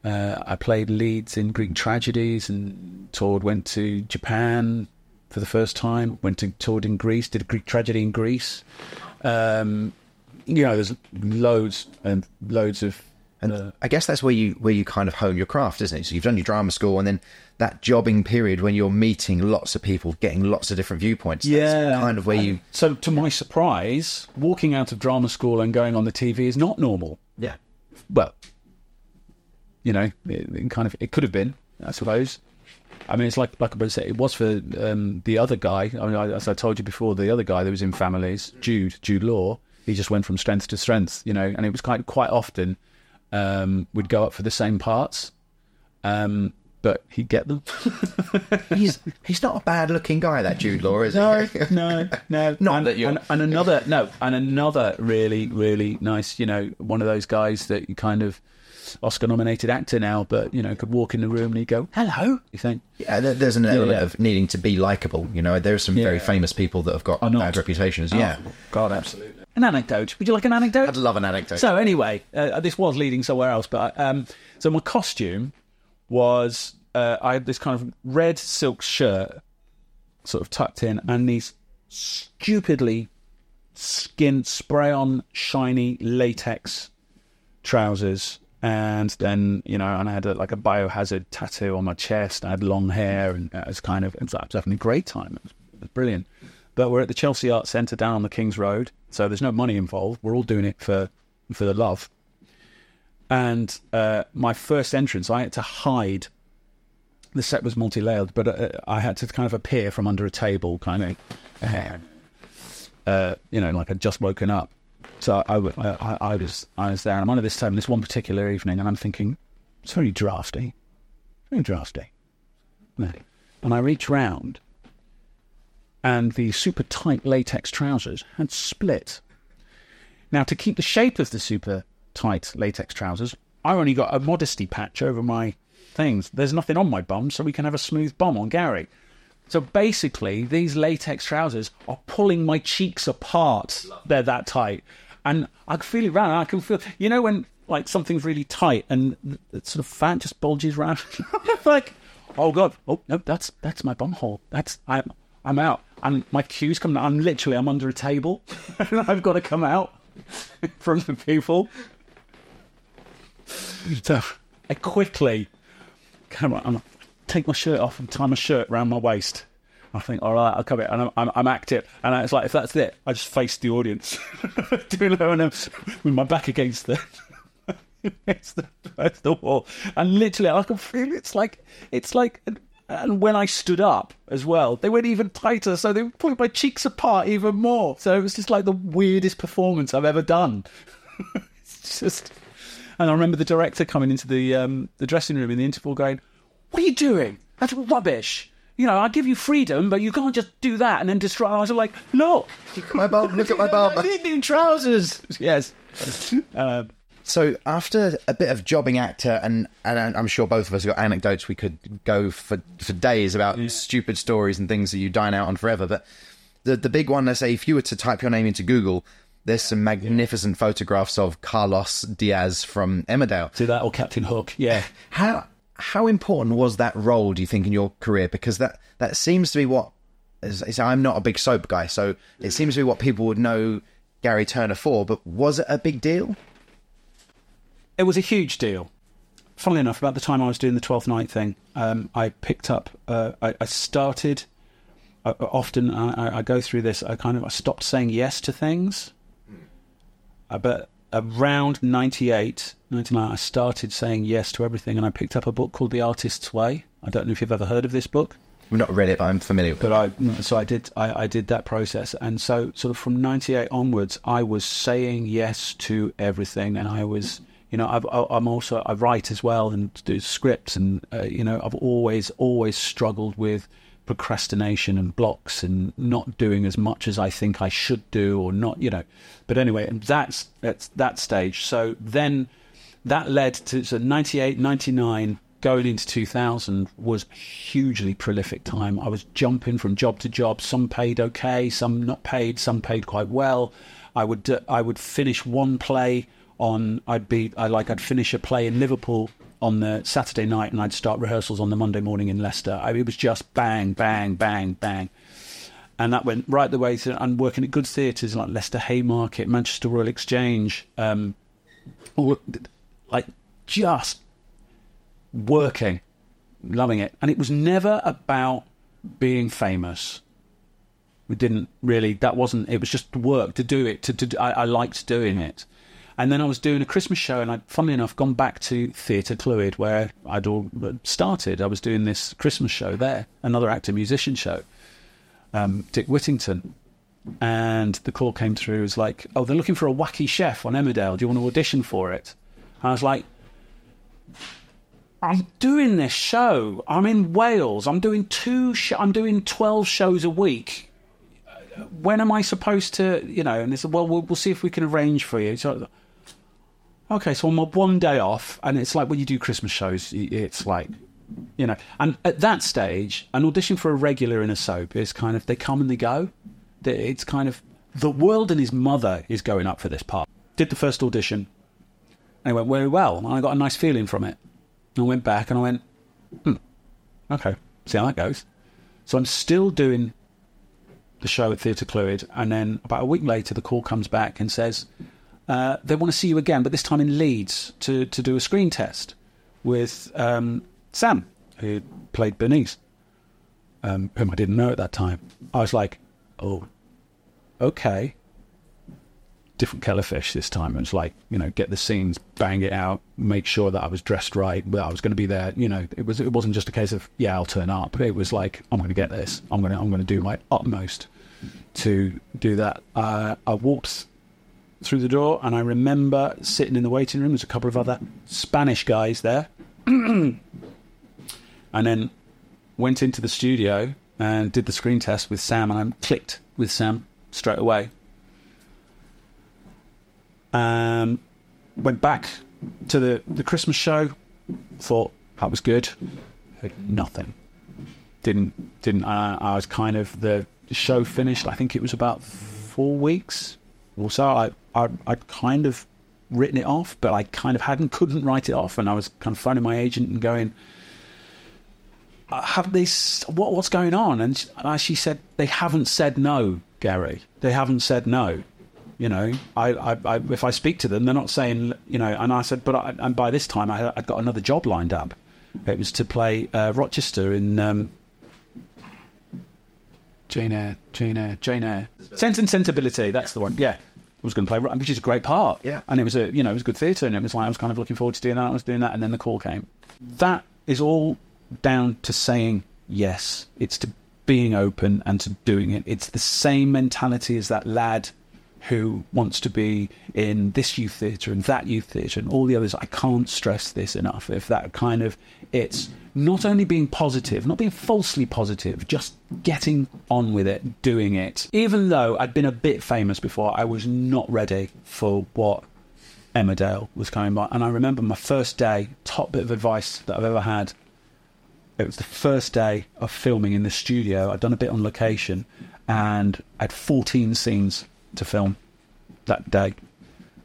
uh, I played leads in Greek tragedies, and toured. Went to Japan for the first time. Went to toured in Greece. Did a Greek tragedy in Greece. Um, you know, there's loads and loads of. And uh, I guess that's where you where you kind of hone your craft, isn't it? So you've done your drama school, and then that jobbing period when you're meeting lots of people, getting lots of different viewpoints. that's Yeah. kind of where you. So, to my surprise, walking out of drama school and going on the TV is not normal. Yeah. Well, you know, it, it kind of it could have been, I suppose. I mean, it's like like I said, it was for um, the other guy. I mean, I, as I told you before, the other guy that was in Families, Jude, Jude Law. He just went from strength to strength, you know, and it was quite quite often um, would go up for the same parts, um, but he'd get them. <laughs> He's he's not a bad looking guy, that Jude Law, is No, he? <laughs> no, no. Not and, that you're- and, and another no, and another really, really nice. You know, one of those guys that you kind of Oscar-nominated actor now, but you know, could walk in the room and he'd go, "Hello." You think, Yeah, there's an element yeah. of needing to be likable. You know, there are some very famous people that have got bad reputations. Yeah, Oh, God, absolutely. An anecdote. Would you like an anecdote? I'd love an anecdote. So anyway, uh, this was leading somewhere else, but um, so my costume was uh, I had this kind of red silk shirt, sort of tucked in, and these stupidly skin spray on shiny latex trousers. And then, you know, and I had a, like a biohazard tattoo on my chest. I had long hair, and it was kind of, it was having a great time. It was, it was brilliant. But we're at the Chelsea Arts Centre down on the King's Road, so there's no money involved. We're all doing it for for the love. And uh, my first entrance, I had to hide. The set was multi-layered, but uh, I had to kind of appear from under a table, kind of, uh, <laughs> uh, you know, like I'd just woken up. So I, w- I- uh, I- I was I was there, and I'm under this table this one particular evening, and I'm thinking, it's very drafty, very drafty. And I reach round, and the super tight latex trousers had split. Now, to keep the shape of the super tight latex trousers, I only got a modesty patch over my things. There's nothing on my bum, so we can have a smooth bum on Gary. So basically, these latex trousers are pulling my cheeks apart. They're that tight. And I can feel it round. I can feel, you know, when like something's really tight and the sort of fat just bulges round. <laughs> like, oh god, oh no, that's that's my bum hole. That's I'm I'm out. And my cue's coming. I'm literally I'm under a table, <laughs> and I've got to come out <laughs> from the people. So I quickly come on, I'm, take my shirt off and tie my shirt around my waist. I think, all right, I'll come in, and I'm, I'm, I'm active. And it's like, if that's it, I just face the audience, <laughs> doing it and with my back against the <laughs> against the, against the wall, and literally, I can feel it's like it's like. And when I stood up as well, they went even tighter, so they pulled my cheeks apart even more. So it was just like the weirdest performance I've ever done. <laughs> it's just, and I remember the director coming into the um, the dressing room in the interval, going, "What are you doing? That's rubbish. You know, I give you freedom, but you can't just do that and then destroy." I was like, "Look, at my bum, look at my <laughs> I bum. need new trousers." Yes. Um, So after a bit of jobbing actor, and and I'm sure both of us have got anecdotes we could go for for days about stupid stories and things that you dine out on forever. But the the big one, let's say, if you were to type your name into Google, there's some magnificent photographs of Carlos Diaz from Emmerdale. do that or Captain Hook? Yeah. How how important was that role? Do you think in your career? Because that that seems to be what. Is, I'm not a big soap guy, so it seems to be what people would know Gary Turner for. But was it a big deal? it was a huge deal. funnily enough, about the time I was doing the Twelfth Night thing, um, I picked up. Uh, I, I started. Uh, often I, I go through this. I kind of I stopped saying yes to things. Uh, but around 98, 99, I started saying yes to everything, and I picked up a book called The Artist's Way. I don't know if you've ever heard of this book. We've not read it, but I'm familiar with it. But I, so I did, I, I did that process, and so sort of from '98 onwards, I was saying yes to everything, and I was, you know, I've, I'm also I write as well and do scripts, and uh, you know, I've always, always struggled with procrastination and blocks and not doing as much as I think I should do, or not, you know. But anyway, and that's that's that stage. So then that led to so 98, 99 going into 2000 was hugely prolific time. I was jumping from job to job. Some paid okay, some not paid, some paid quite well. I would uh, I would finish one play on. I'd be I like I'd finish a play in Liverpool on the Saturday night, and I'd start rehearsals on the Monday morning in Leicester. I, it was just bang, bang, bang, bang. And that went right the way through. I'm working at good theatres like Leicester Haymarket, Manchester Royal Exchange, um, like just working, loving it. And it was never about being famous. We didn't really, that wasn't, it was just work to do it. To, to I, I liked doing it. And then I was doing a Christmas show, and I'd, funnily enough, gone back to Theatre Clwyd, where I'd all started. I was doing this Christmas show there, another actor musician show, um, Dick Whittington. And the call came through, it was like, oh, they're looking for a wacky chef on Emmerdale. Do you want to audition for it? And I was like, I'm doing this show. I'm in Wales. I'm doing two. Sh- I'm doing twelve shows a week. When am I supposed to? You know? And they said, well, well, we'll see if we can arrange for you. So, okay, so I'm one day off, and it's like when you do Christmas shows, it's like, you know. And at that stage, an audition for a regular in a soap is kind of they come and they go. It's kind of the world and his mother is going up for this part. Did the first audition, and it went very well, and I got a nice feeling from it. And I went back and I went, hmm, okay, see how that goes. So I'm still doing the show at Theatre Clwyd, and then about a week later, the call comes back and says uh, they want to see you again, but this time in Leeds to, to do a screen test with um, Sam, who played Bernice, um, whom I didn't know at that time. I was like, oh, okay different kettle fish this time. It was like, you know, get the scenes, bang it out, make sure that I was dressed right, that I was going to be there. You know, it was it wasn't just a case of yeah, I'll turn up. It was like I'm going to get this. I'm going to I'm going to do my utmost to do that. Uh, I walked through the door and I remember sitting in the waiting room. There's a couple of other Spanish guys there, <clears throat> and then went into the studio and did the screen test with Sam, and I clicked with Sam straight away um, went back to the, the Christmas show. Thought that was good. Heard nothing. Didn't didn't. I, I was kind of the show finished. I think it was about four weeks or so. I I I'd kind of written it off, but I kind of hadn't couldn't write it off, and I was kind of phoning my agent and going, "Have this? What what's going on?" And she said, "They haven't said no, Gary. They haven't said no." You know, I, I, I, if I speak to them, they're not saying, you know. And I said, but I, and by this time, I, would got another job lined up. It was to play uh, Rochester in um, Jane Eyre, Jane Eyre, Jane Eyre. Sense and Sensibility. That's the one. Yeah, was going to play, which is a great part. Yeah, and it was a, you know, it was good theatre, and it was like I was kind of looking forward to doing that. I was doing that, and then the call came. That is all down to saying yes. It's to being open and to doing it. It's the same mentality as that lad who wants to be in this youth theatre and that youth theatre and all the others. I can't stress this enough. If that kind of, it's not only being positive, not being falsely positive, just getting on with it, doing it. Even though I'd been a bit famous before, I was not ready for what Emmerdale was coming by. And I remember my first day, top bit of advice that I've ever had. It was the first day of filming in the studio. I'd done a bit on location and I had 14 scenes to film that day,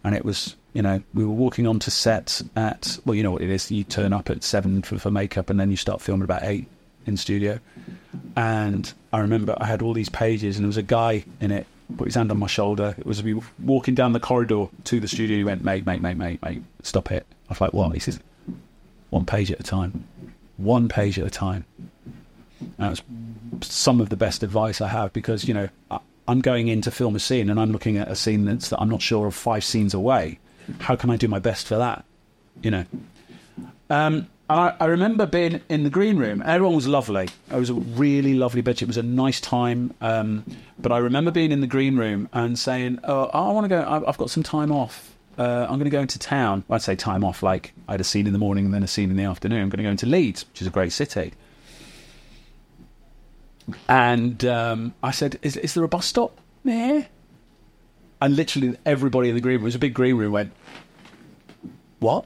and it was you know we were walking onto set at well you know what it is you turn up at seven for, for makeup and then you start filming about eight in studio, and I remember I had all these pages and there was a guy in it put his hand on my shoulder. It was me walking down the corridor to the studio. He went, mate, mate, mate, mate, mate, stop it. I was like, what? He says, one page at a time, one page at a time. And was some of the best advice I have because you know I- I'm going in to film a scene and I'm looking at a scene that's that I'm not sure of five scenes away. How can I do my best for that? You know. Um, I, I remember being in the green room. Everyone was lovely. It was a really lovely bitch. It was a nice time. Um, but I remember being in the green room and saying, "Oh, I want to go. I've, got some time off. Uh, I'm going to go into town. I'd say time off, like I had a scene in the morning and then a scene in the afternoon. I'm going to go into Leeds, which is a great city. And um, I said, is, is there a bus stop there? And literally everybody in the green room, it was a big green room, went, What?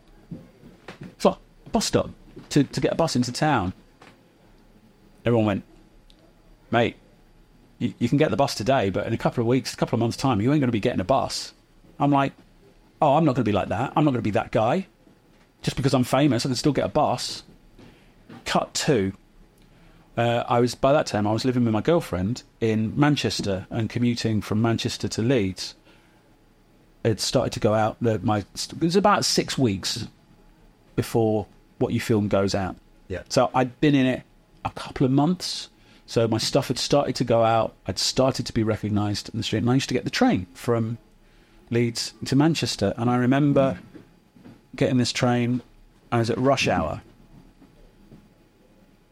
It's like a bus stop to, to get a bus into town. Everyone went, Mate, you, you can get the bus today, but in a couple of weeks, a couple of months' time, you ain't going to be getting a bus. I'm like, Oh, I'm not going to be like that. I'm not going to be that guy. Just because I'm famous, I can still get a bus. Cut two. Uh, I was by that time I was living with my girlfriend in Manchester and commuting from Manchester to Leeds. It started to go out. My it was about six weeks before what you film goes out. Yeah. So I'd been in it a couple of months. So my stuff had started to go out. I'd started to be recognised in the street, and I used to get the train from Leeds to Manchester. And I remember getting this train. I was at rush hour,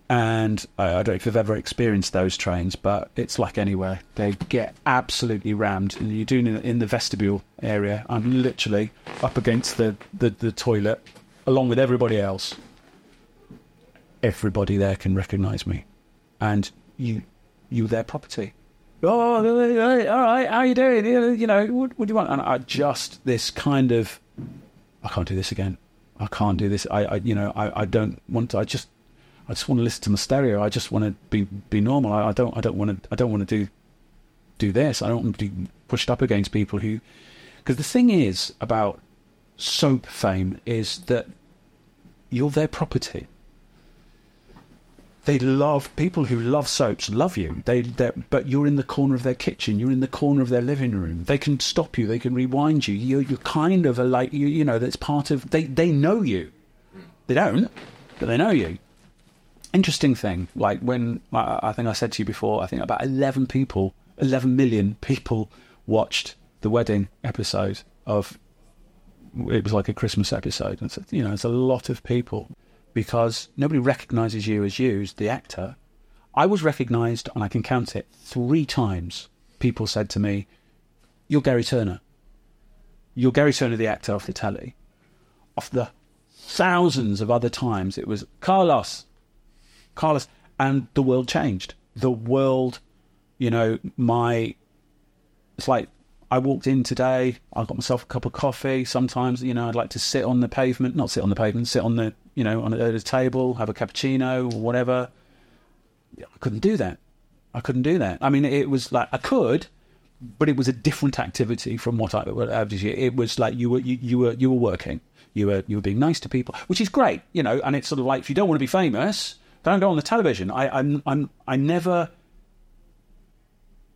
and I, I don't know if you've ever experienced those trains, but it's like anywhere. They get absolutely rammed, and you're doing it in the vestibule area. I'm literally up against the, the, the toilet, along with everybody else. Everybody there can recognise me, and you you're their property. Oh, oh, oh, oh, all right, how you doing? You you know, what, what do you want? And I just this kind of, I can't do this again. I can't do this. I, I you know, I, I don't want to. I just I just want to listen to my stereo. I just want to be be normal. I, I don't I don't want to I don't want to do do this. I don't want to be pushed up against people who because the thing is about soap fame is that you're their property. They love people who love soaps love you. They but you're in the corner of their kitchen. You're in the corner of their living room. They can stop you. They can rewind you. You're you're kind of a like you you know that's part of they they know you. They don't, but they know you interesting thing, like when I I think I said to you before, I think about 11 people, 11 million people watched the wedding episode of. It was like a Christmas episode, and so, you know, it's a lot of people because nobody recognises you as you, as the actor. I was recognised, and I can count it three times. People said to me, "You're Gary Turner. You're Gary Turner, the actor off the telly." Off the thousands of other times, it was Carlos, Carlos, and the world changed. The world, you know, my. It's like I walked in today. I got myself a cup of coffee. Sometimes, you know, I'd like to sit on the pavement, not sit on the pavement, sit on the, you know, on a, a table, have a cappuccino or whatever. I couldn't do that. I couldn't do that. I mean, it was like I could, but it was a different activity from what I. It was like you were you, you were you were working. You were you were being nice to people, which is great, you know. And it's sort of like if you don't want to be famous, go on the television. I I'm, I'm I never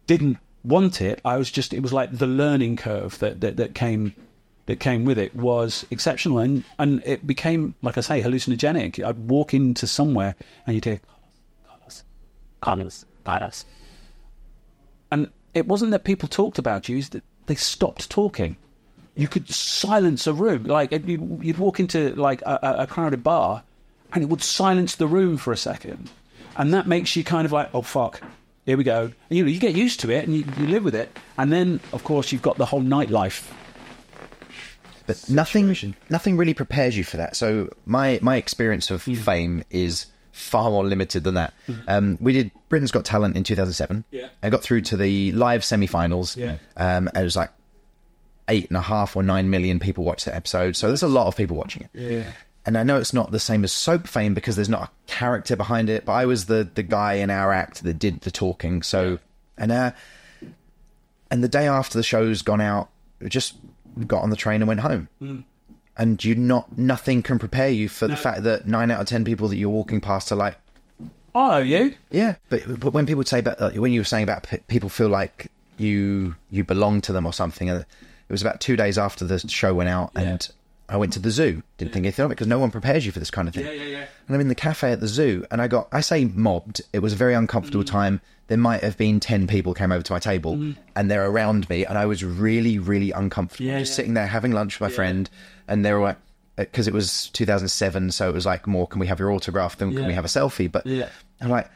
didn't want it. I was just it was like the learning curve that that, that came that came with it was exceptional and and it became like I say hallucinogenic. I'd walk into somewhere and you'd hear Carlos, Carlos, and it wasn't that people talked about you; that they stopped talking. You could silence a room, like you'd, you'd walk into like a- a crowded bar, and it would silence the room for a second, and that makes you kind of like, oh fuck, here we go. And, you know, you get used to it and you, you live with it, and then of course you've got the whole nightlife. But nothing, nothing really prepares you for that. So my my experience of Hmm. fame is far more limited than that. Um, we did Britain's Got Talent in 2007. Yeah. I got through to the live semi-finals. Yeah. Um, it was like eight and a half or nine million people watched that episode. So there's a lot of people watching it. Yeah. And I know it's not the same as soap fame because there's not a character behind it. But I was the the guy in our act that did the talking. So and uh, and the day after the show's gone out, I just got on the train and went home. And you not nothing can prepare you for the fact that nine out of ten people that you're walking past are like, I know you. yeah. But but when people say about like, when you were saying about p- people feel like you you belong to them or something, uh, it was about two days after the show went out, and I went to the zoo. Didn't think anything of it because no one prepares you for this kind of thing. Yeah, yeah, yeah. And I'm in the cafe at the zoo, and I got, I say mobbed. It was a very uncomfortable Mm. time. There might have been 10 people came over to my table, and they're around me, and I was really, really uncomfortable. Yeah, just yeah. sitting there having lunch with my friend, and they were like, because it was 2007, so it was like more, can we have your autograph than can we have a selfie? But Yeah. I'm like, uh,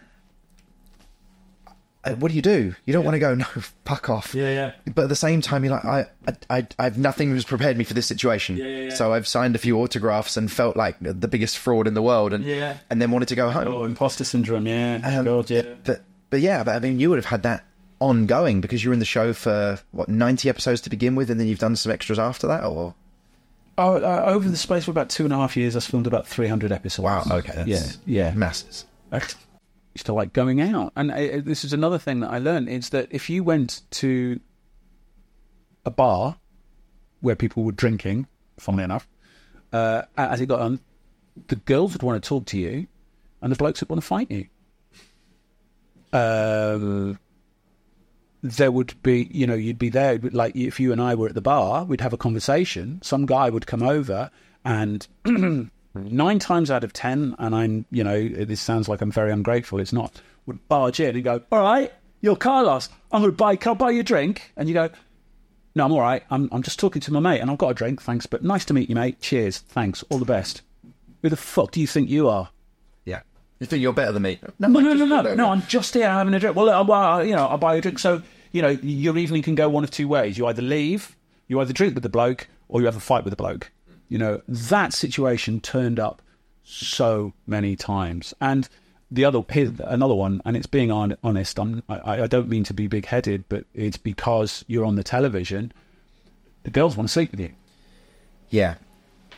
what do you do? You don't want to go, no, fuck off. Yeah, yeah. But at the same time, you're like, I, I, I, I've nothing has prepared me for this situation. Yeah, yeah, yeah. So I've signed a few autographs and felt like the biggest fraud in the world, and Yeah. and then wanted to go home. Oh, imposter syndrome. Yeah. Um, God, yeah. But but yeah, but I mean, you would have had that ongoing because you were in the show for what ninety episodes to begin with, and then you've done some extras after that, or Oh, uh, over the space of about two and a half years, I filmed about 300 episodes. wow, okay, that's Yeah, yeah. masses. I to like going out, and uh, this is another thing that I learned: is that if you went to a bar where people were drinking, funnily enough, uh, as it got on, the girls would want to talk to you, and the blokes would want to fight you. Um, there would be, you know, you'd be there. Like if you and I were at the bar, we'd have a conversation. Some guy would come over, and <clears throat> nine times out of ten, and I'm, you know, this sounds like I'm very ungrateful. It's not. Would barge in and go, "All right, your car lost. I'm going to buy. Can I buy you a drink?" And you go, "No, I'm all right. I'm, I'm just talking to my mate, and I've got a drink. Thanks, but nice to meet you, mate. Cheers. Thanks. All the best." Who the fuck do you think you are? Yeah, you think you're better than me? No, no, no, no, no. No, I'm just here having a drink. Well, uh, well, you know, I'll buy you a drink. So, you know, your evening can go one of two ways. You either leave, you either drink with the bloke, or you have a fight with the bloke. You know, that situation turned up so many times. And the other, here's another one, and it's being honest. I'm, I, I don't mean to be big headed, but it's because you're on the television. The girls want to sleep with you. Yeah,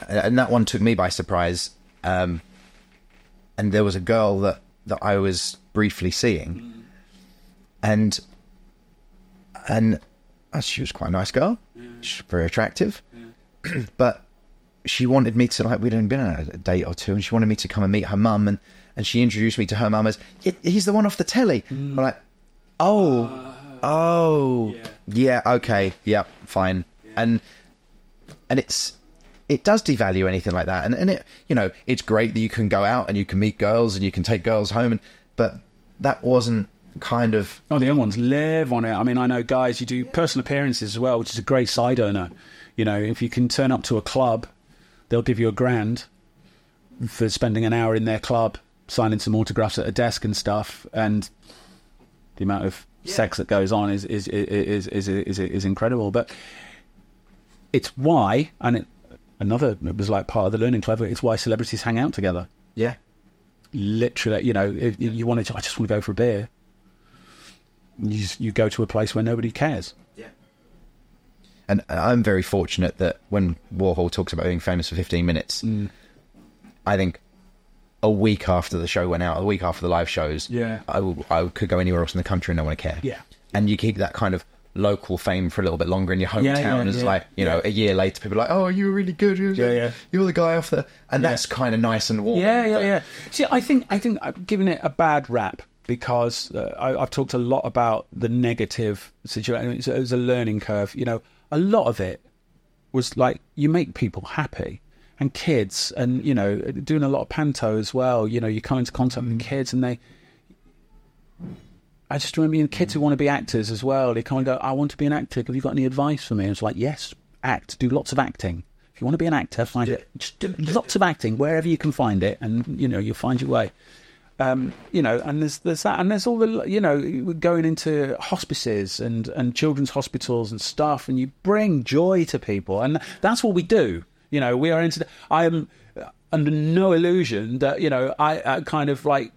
and that one took me by surprise. Um, and there was a girl that that I was briefly seeing, and and uh, she was quite a nice girl. She's very attractive, <clears throat> but she wanted me to like we'd only been on a date or two, and she wanted me to come and meet her mum, and and she introduced me to her mum as he's the one off the telly. Mm. I'm like, oh, uh, oh, yeah, okay, yeah, fine, and and it's it does devalue anything like that and and it you know it's great that you can go out and you can meet girls and you can take girls home and but that wasn't kind of Oh, the young ones live on it. I mean, I know guys, you do personal appearances as well, which is a great side earner. You know, if you can turn up to a club, they'll give you a grand for spending an hour in their club, signing some autographs at a desk and stuff. And the amount of sex that goes on is is is is is, is, is incredible. But it's why, and it, another it was like part of the learning clever. It's why celebrities hang out together. yeah Literally, you know, if you wanted to, I just want to go for a beer. You you go to a place where nobody cares. And I'm very fortunate that when Warhol talks about being famous for 15 minutes I think a week after the show went out a week after the live shows Yeah. I, will, I could go anywhere else in the country and no one would care Yeah. and you keep that kind of local fame for a little bit longer in your hometown Yeah, yeah, it's yeah. like you know a year later people are like oh you were really good you were, Yeah, yeah. you were the guy off the and that's kind of nice and warm Yeah, yeah, yeah. See, I think I think I've given it a bad rap because uh, I, I've talked a lot about the negative situation. It was a learning curve. You know, a lot of it was like you make people happy and kids, and you know, doing a lot of panto as well. You know, you come into contact with mm. kids, and they. I just remember you kids who want to be actors as well. They kind of go, "I want to be an actor. Have you got any advice for me?" And it's like, "Yes, act. Do lots of acting. If you want to be an actor, find it. Just do lots of acting wherever you can find it, and you know you'll find your way." Um, you know, and there's there's that, and there's all the you know going into hospices and and children's hospitals and stuff, and you bring joy to people, and that's what we do. You know, we are into. I am under no illusion that you know I, I kind of like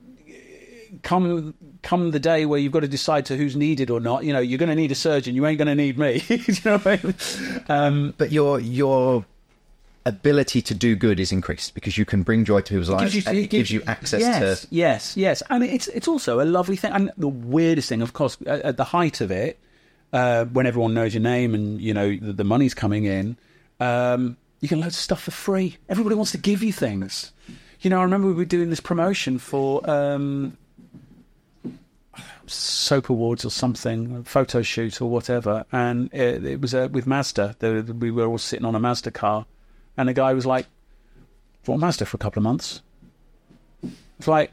come come the day where you've got to decide to who's needed or not. You know, you're going to need a surgeon. You ain't going to need me. <laughs> you know what I mean? Um, but your your ability to do good is increased because you can bring joy to people's lives and it gives you access yes, to yes, yes, and it's it's also a lovely thing. And the weirdest thing, of course, at, at the height of it, uh, when everyone knows your name and you know the, the money's coming in, um, you get loads of stuff for free. Everybody wants to give you things. You know, I remember we were doing this promotion for um, soap awards or something, a photo shoot or whatever, and it, it was uh, with Mazda. The, we were all sitting on a Mazda car, And the guy was like, "Bought a Mazda for a couple of months." It's like,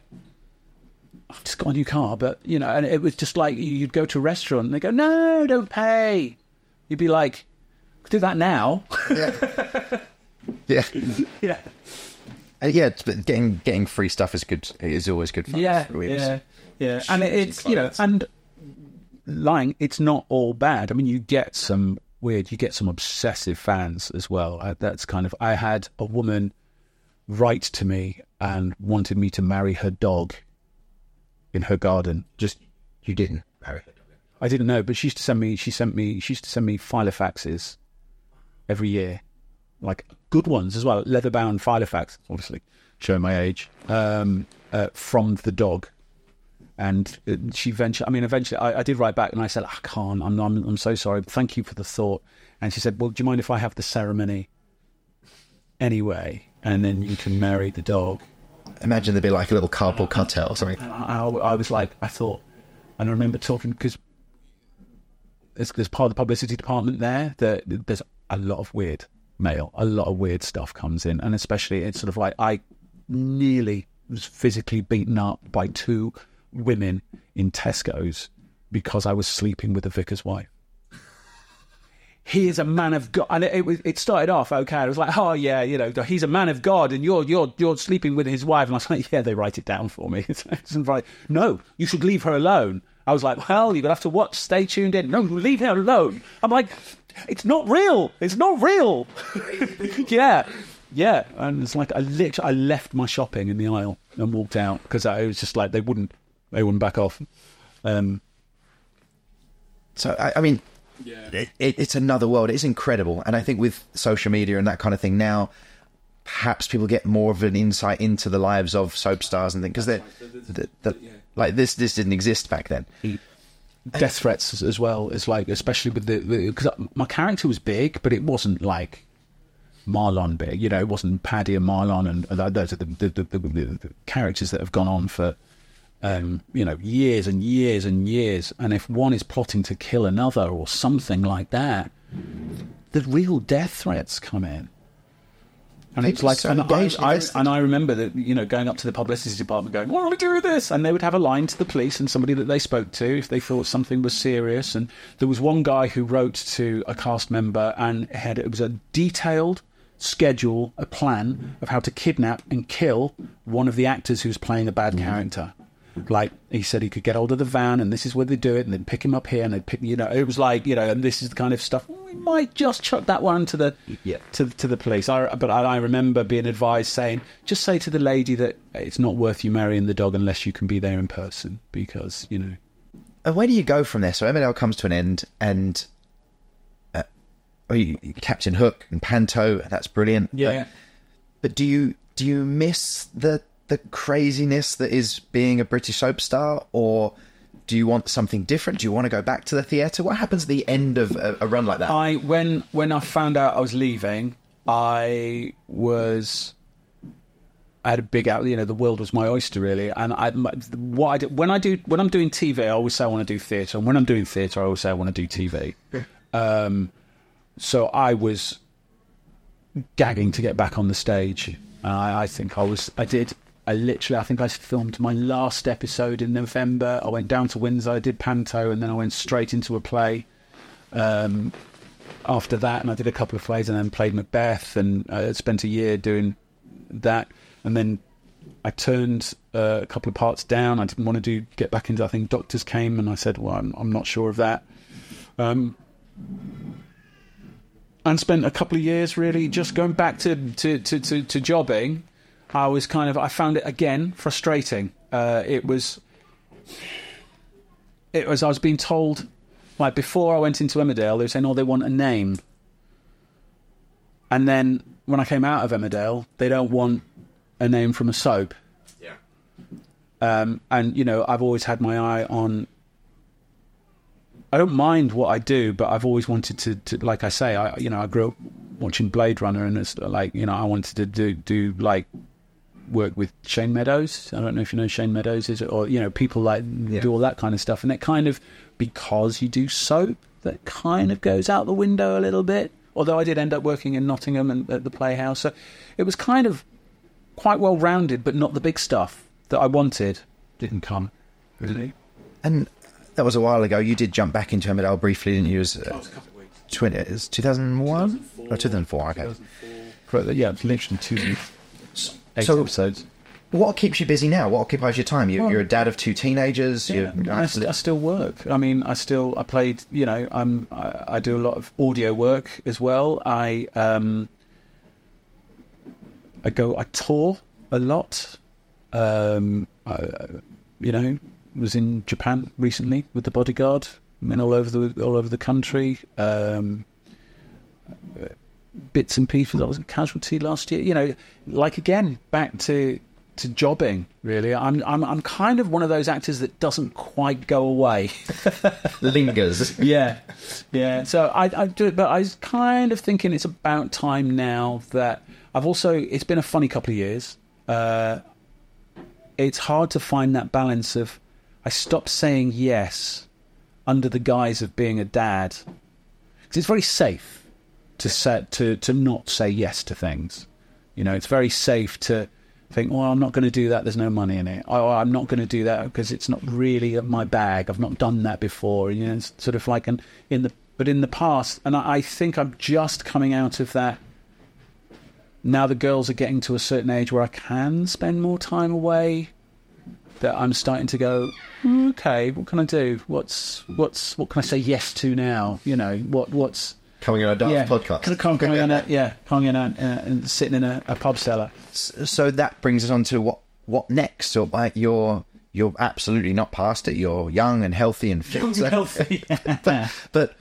I've just got a new car, but you know, and it was just like you'd go to a restaurant and they go, "No, don't pay." You'd be like, "Do that now." <laughs> Yeah. <laughs> yeah, Uh, yeah, but getting getting free stuff is good. Is always good fun. yeah, yeah, yeah. And it, it's you know, and lying, it's not all bad. I mean, you get some weird, you get some obsessive fans as well. Uh, that's kind of. I had a woman write to me and wanted me to marry her dog in her garden. Just you didn't marry her. I didn't know, but she used to send me. She sent me. She used to send me filofaxes every year, like good ones as well, leather bound filofax. Obviously, showing my age. Um, uh, from the dog, and uh, she eventually. I mean, eventually, I, I did write back and I said, "I can't. I'm, I'm. I'm so sorry. Thank you for the thought." And she said, "Well, do you mind if I have the ceremony anyway, and then you can marry the dog?" Imagine there'd be like a little cardboard cutout or something. And I, I was like, I thought, and I remember talking because there's, there's part of the publicity department there that there's a lot of weird mail, a lot of weird stuff comes in, and especially it's sort of like I nearly was physically beaten up by two women in Tesco's because I was sleeping with the vicar's wife. He is a man of God, and it, it, was- it started off okay. I was like, "Oh yeah, you know, he's a man of God, and you're you're you're sleeping with his wife." And I was like, "Yeah, they write it down for me." <laughs> It's like, "No, you should leave her alone." I was like, "Well, you're gonna have to watch. Stay tuned in. No, leave her alone." I'm like, "It's not real. It's not real." <laughs> yeah, yeah. And it's like I literally I left my shopping in the aisle and walked out because I was just like they wouldn't they wouldn't back off. Um, So I, I mean, it, it, it's another world. It's incredible, and I think with social media and that kind of thing now, perhaps people get more of an insight into the lives of soap stars and things because they're the, the, like this. This didn't exist back then. death threats as, as well as like especially with the because my character was big but it wasn't like Marlon big you know it wasn't Paddy and Marlon and and those are the the, the, the, the characters that have gone on for um, you know years and years and years and if one is plotting to kill another or something like that the real death threats come in and it's People like, so and I, I, and I remember that you know going up to the publicity department, going, "What do we do with this?" And they would have a line to the police and somebody that they spoke to if they thought something was serious. And there was one guy who wrote to a cast member and had it was a detailed schedule, a plan of how to kidnap and kill one of the actors who's playing a bad character. Like he said, he could get hold of the van, and this is where they do it, and they'd pick him up here, and they'd pick, you know, it was like, you know, and this is the kind of stuff. We might just chuck that one to the Yeah. to to the police. I, but I, I remember being advised saying, just say to the lady that it's not worth you marrying the dog unless you can be there in person, because you know. And where do you go from there? So Emmerdale comes to an end, and uh, oh, you, Captain Hook and Panto. That's brilliant. But, but do you do you miss the the craziness that is being a British soap star, or do you want something different? Do you want to go back to the theatre? What happens at the end of a, a run like that? I when when I found out I was leaving, I was. I had a big out. You know, the world was my oyster, really. And I, what I do, when I do when I'm doing TV, I always say I want to do theatre, and when I'm doing theatre, I always say I want to do TV. <laughs> Um, so I was gagging to get back on the stage. And I, I think I was. I did. I literally. I think I filmed my last episode in November. I went down to Windsor. I did Panto, and then I went straight into a play. Um, after that, and I did a couple of plays, and then played Macbeth, and I spent a year doing that, and then I turned uh, a couple of parts down. I didn't want to do get back into. I think Doctors came, and I said, "Well, I'm, I'm not sure of that." Um, and spent a couple of years really just going back to to, to, to, to jobbing. I was kind of I found it again frustrating. Uh, it was it was I was being told like before I went into Emmerdale they were saying oh they want a name, and then when I came out of Emmerdale they don't want a name from a soap. Yeah. Um, and you know I've always had my eye on I don't mind what I do, but I've always wanted to, to like I say, I you know, I grew up watching Blade Runner, and it's like you know, I wanted to do do like work with Shane Meadows. I don't know if you know Shane Meadows is, or you know, people like Yeah. do all that kind of stuff, and that kind of because you do soap, that kind of goes out the window a little bit. Although I did end up working in Nottingham and at the Playhouse, so it was kind of quite well rounded, but not the big stuff that I wanted. Didn't come really. And that was a while ago. You did jump back into Emmerdale briefly, didn't you? It was, uh, 20, it was 2001? or 2004, okay. Yeah, it's literally two eight So- episodes. What keeps you busy now? What occupies your time? You, you're a dad of two teenagers. Yeah, I, st- I still work. I mean, I still I played. You know, I'm I, I do a lot of audio work as well. I um I go I tour a lot. Um, I, you know, was in Japan recently with the bodyguard. Been all over the all over the country. Um, bits and pieces. I was in casualty last year. You know, like again, back to to jobbing. Really, I'm I'm I'm kind of one of those actors that doesn't quite go away. <laughs> <laughs> lingers. yeah, yeah. So I I do it, but I was kind of thinking it's about time now that I've also. It's been a funny couple of years. Uh, it's hard to find that balance of I stopped saying yes under the guise of being a dad because it's very safe to set to to not say yes to things. You know, it's very safe to think, well, I'm not going to do that. There's no money in it. Oh, I'm not going to do that because it's not really my bag. I've not done that before. You know, it's sort of like an in the but in the past, and I, I think I'm just coming out of that. Now the girls are getting to a certain age where I can spend more time away. That I'm starting to go, "Hmm, okay, what can I do? What's what's what can I say yes to now? You know, what what's Coming on a Daft yeah, podcast. Coming, coming on a, <laughs> yeah, coming in a, uh, and sitting in a, a pub cellar. so that brings us on to what what next. So like you're you're absolutely not past it. You're young and healthy and fit. So- Healthy. <laughs> but, but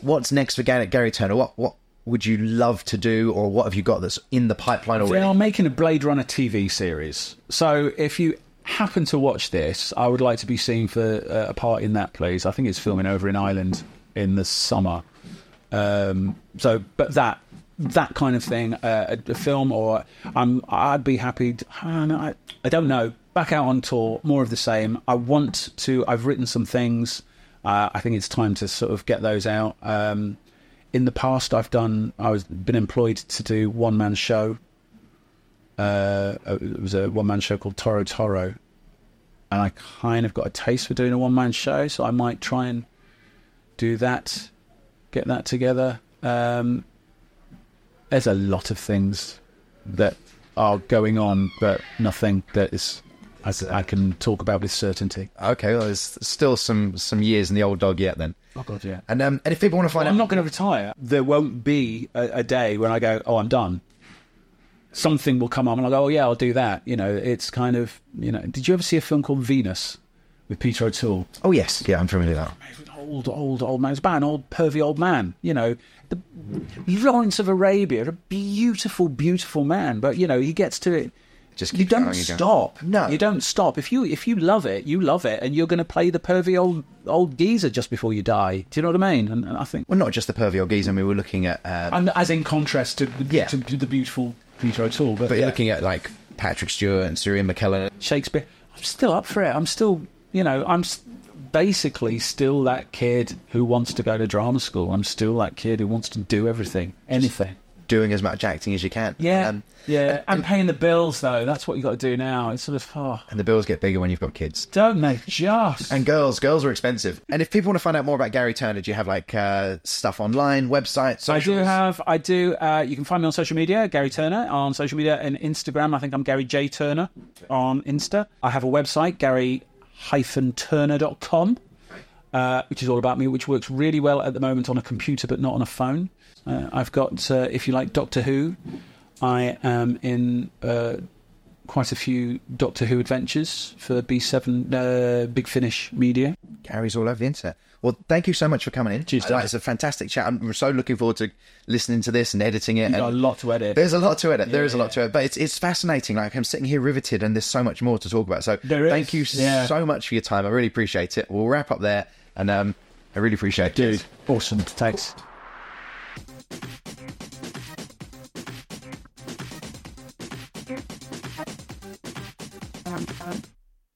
what's next for Gary, Gary Turner? What what would you love to do, or what have you got that's in the pipeline already? They are making a Blade Runner TV series. So if you happen to watch this, I would like to be seen for a part in that, please. I think it's filming over in Ireland in the summer. Um, so, but that that kind of thing, uh, a, a film, or I'm I'd be happy. To, I, don't know, I, I don't know. Back out on tour, more of the same. I want to. I've written some things. Uh, I think it's time to sort of get those out. Um, in the past, I've done. I was been employed to do one man show. Uh, it was a one man show called Toro Toro, and I kind of got a taste for doing a one man show, so I might try and do that, get that together. Um, there's a lot of things that are going on, but nothing that is I, I can talk about with certainty. Okay, well, there's still some some years in the old dog yet then. Oh God, yeah. And um, and if people want to find out I'm not going to retire. There won't be a, a day when I go, oh, I'm done. Something will come up, and I'll go, oh, yeah, I'll do that. You know, it's kind of, you know, did you ever see a film called Venus with Peter O'Toole? oh yes, yeah, I'm familiar with that. Old, old, old man. It's about an old, pervy old man. You know, the Lawrence of Arabia, a beautiful, beautiful man. But, you know, he gets to it. Just You don't going, you don't- stop. No. you don't stop. If you if you love it, you love it, and you're going to play the pervy old old geezer just before you die. Do you know what I mean? And, and I think Well, not just the pervy old geezer. I mean, we're looking at, uh, and as in contrast to the, Yeah. to the beautiful Peter O'Toole, but, but yeah. you're looking at like Patrick Stewart and Sir Ian McKellen. Shakespeare. I'm still up for it. I'm still, you know, I'm s- basically still that kid who wants to go to drama school. I'm still that kid who wants to do everything, anything. doing as much acting as you can. Yeah, Um, yeah. And paying the bills though. That's what you got to do now. It's sort of, oh, and the bills get bigger when you've got kids. don't they just? And girls, girls are expensive. And if people want to find out more about Gary Turner, do you have like uh, stuff online, website, I do have. I do. Uh, you can find me on social media, Gary Turner on social media and Instagram. I think I'm Gary J Turner on Insta. I have a website, Gary-Turner.com, uh, which is all about me, which works really well at the moment on a computer, but not on a phone. Uh, I've got, uh, if you like Doctor Who, I am in uh, quite a few Doctor Who adventures for B7 uh, Big Finish Media. Gary's all over the internet. Well, thank you so much for coming in. Cheers, Uh, Dave. It's a fantastic chat. I'm so looking forward to listening to this and editing it. Got a lot to edit. there's a lot to edit. there is a lot to it, but it's it's fascinating. Like I'm sitting here riveted, and there's so much more to talk about. So There is, thank you yeah. so much for your time. I really appreciate it. We'll wrap up there, and um, I really appreciate Dude, it. Dude, awesome. Thanks.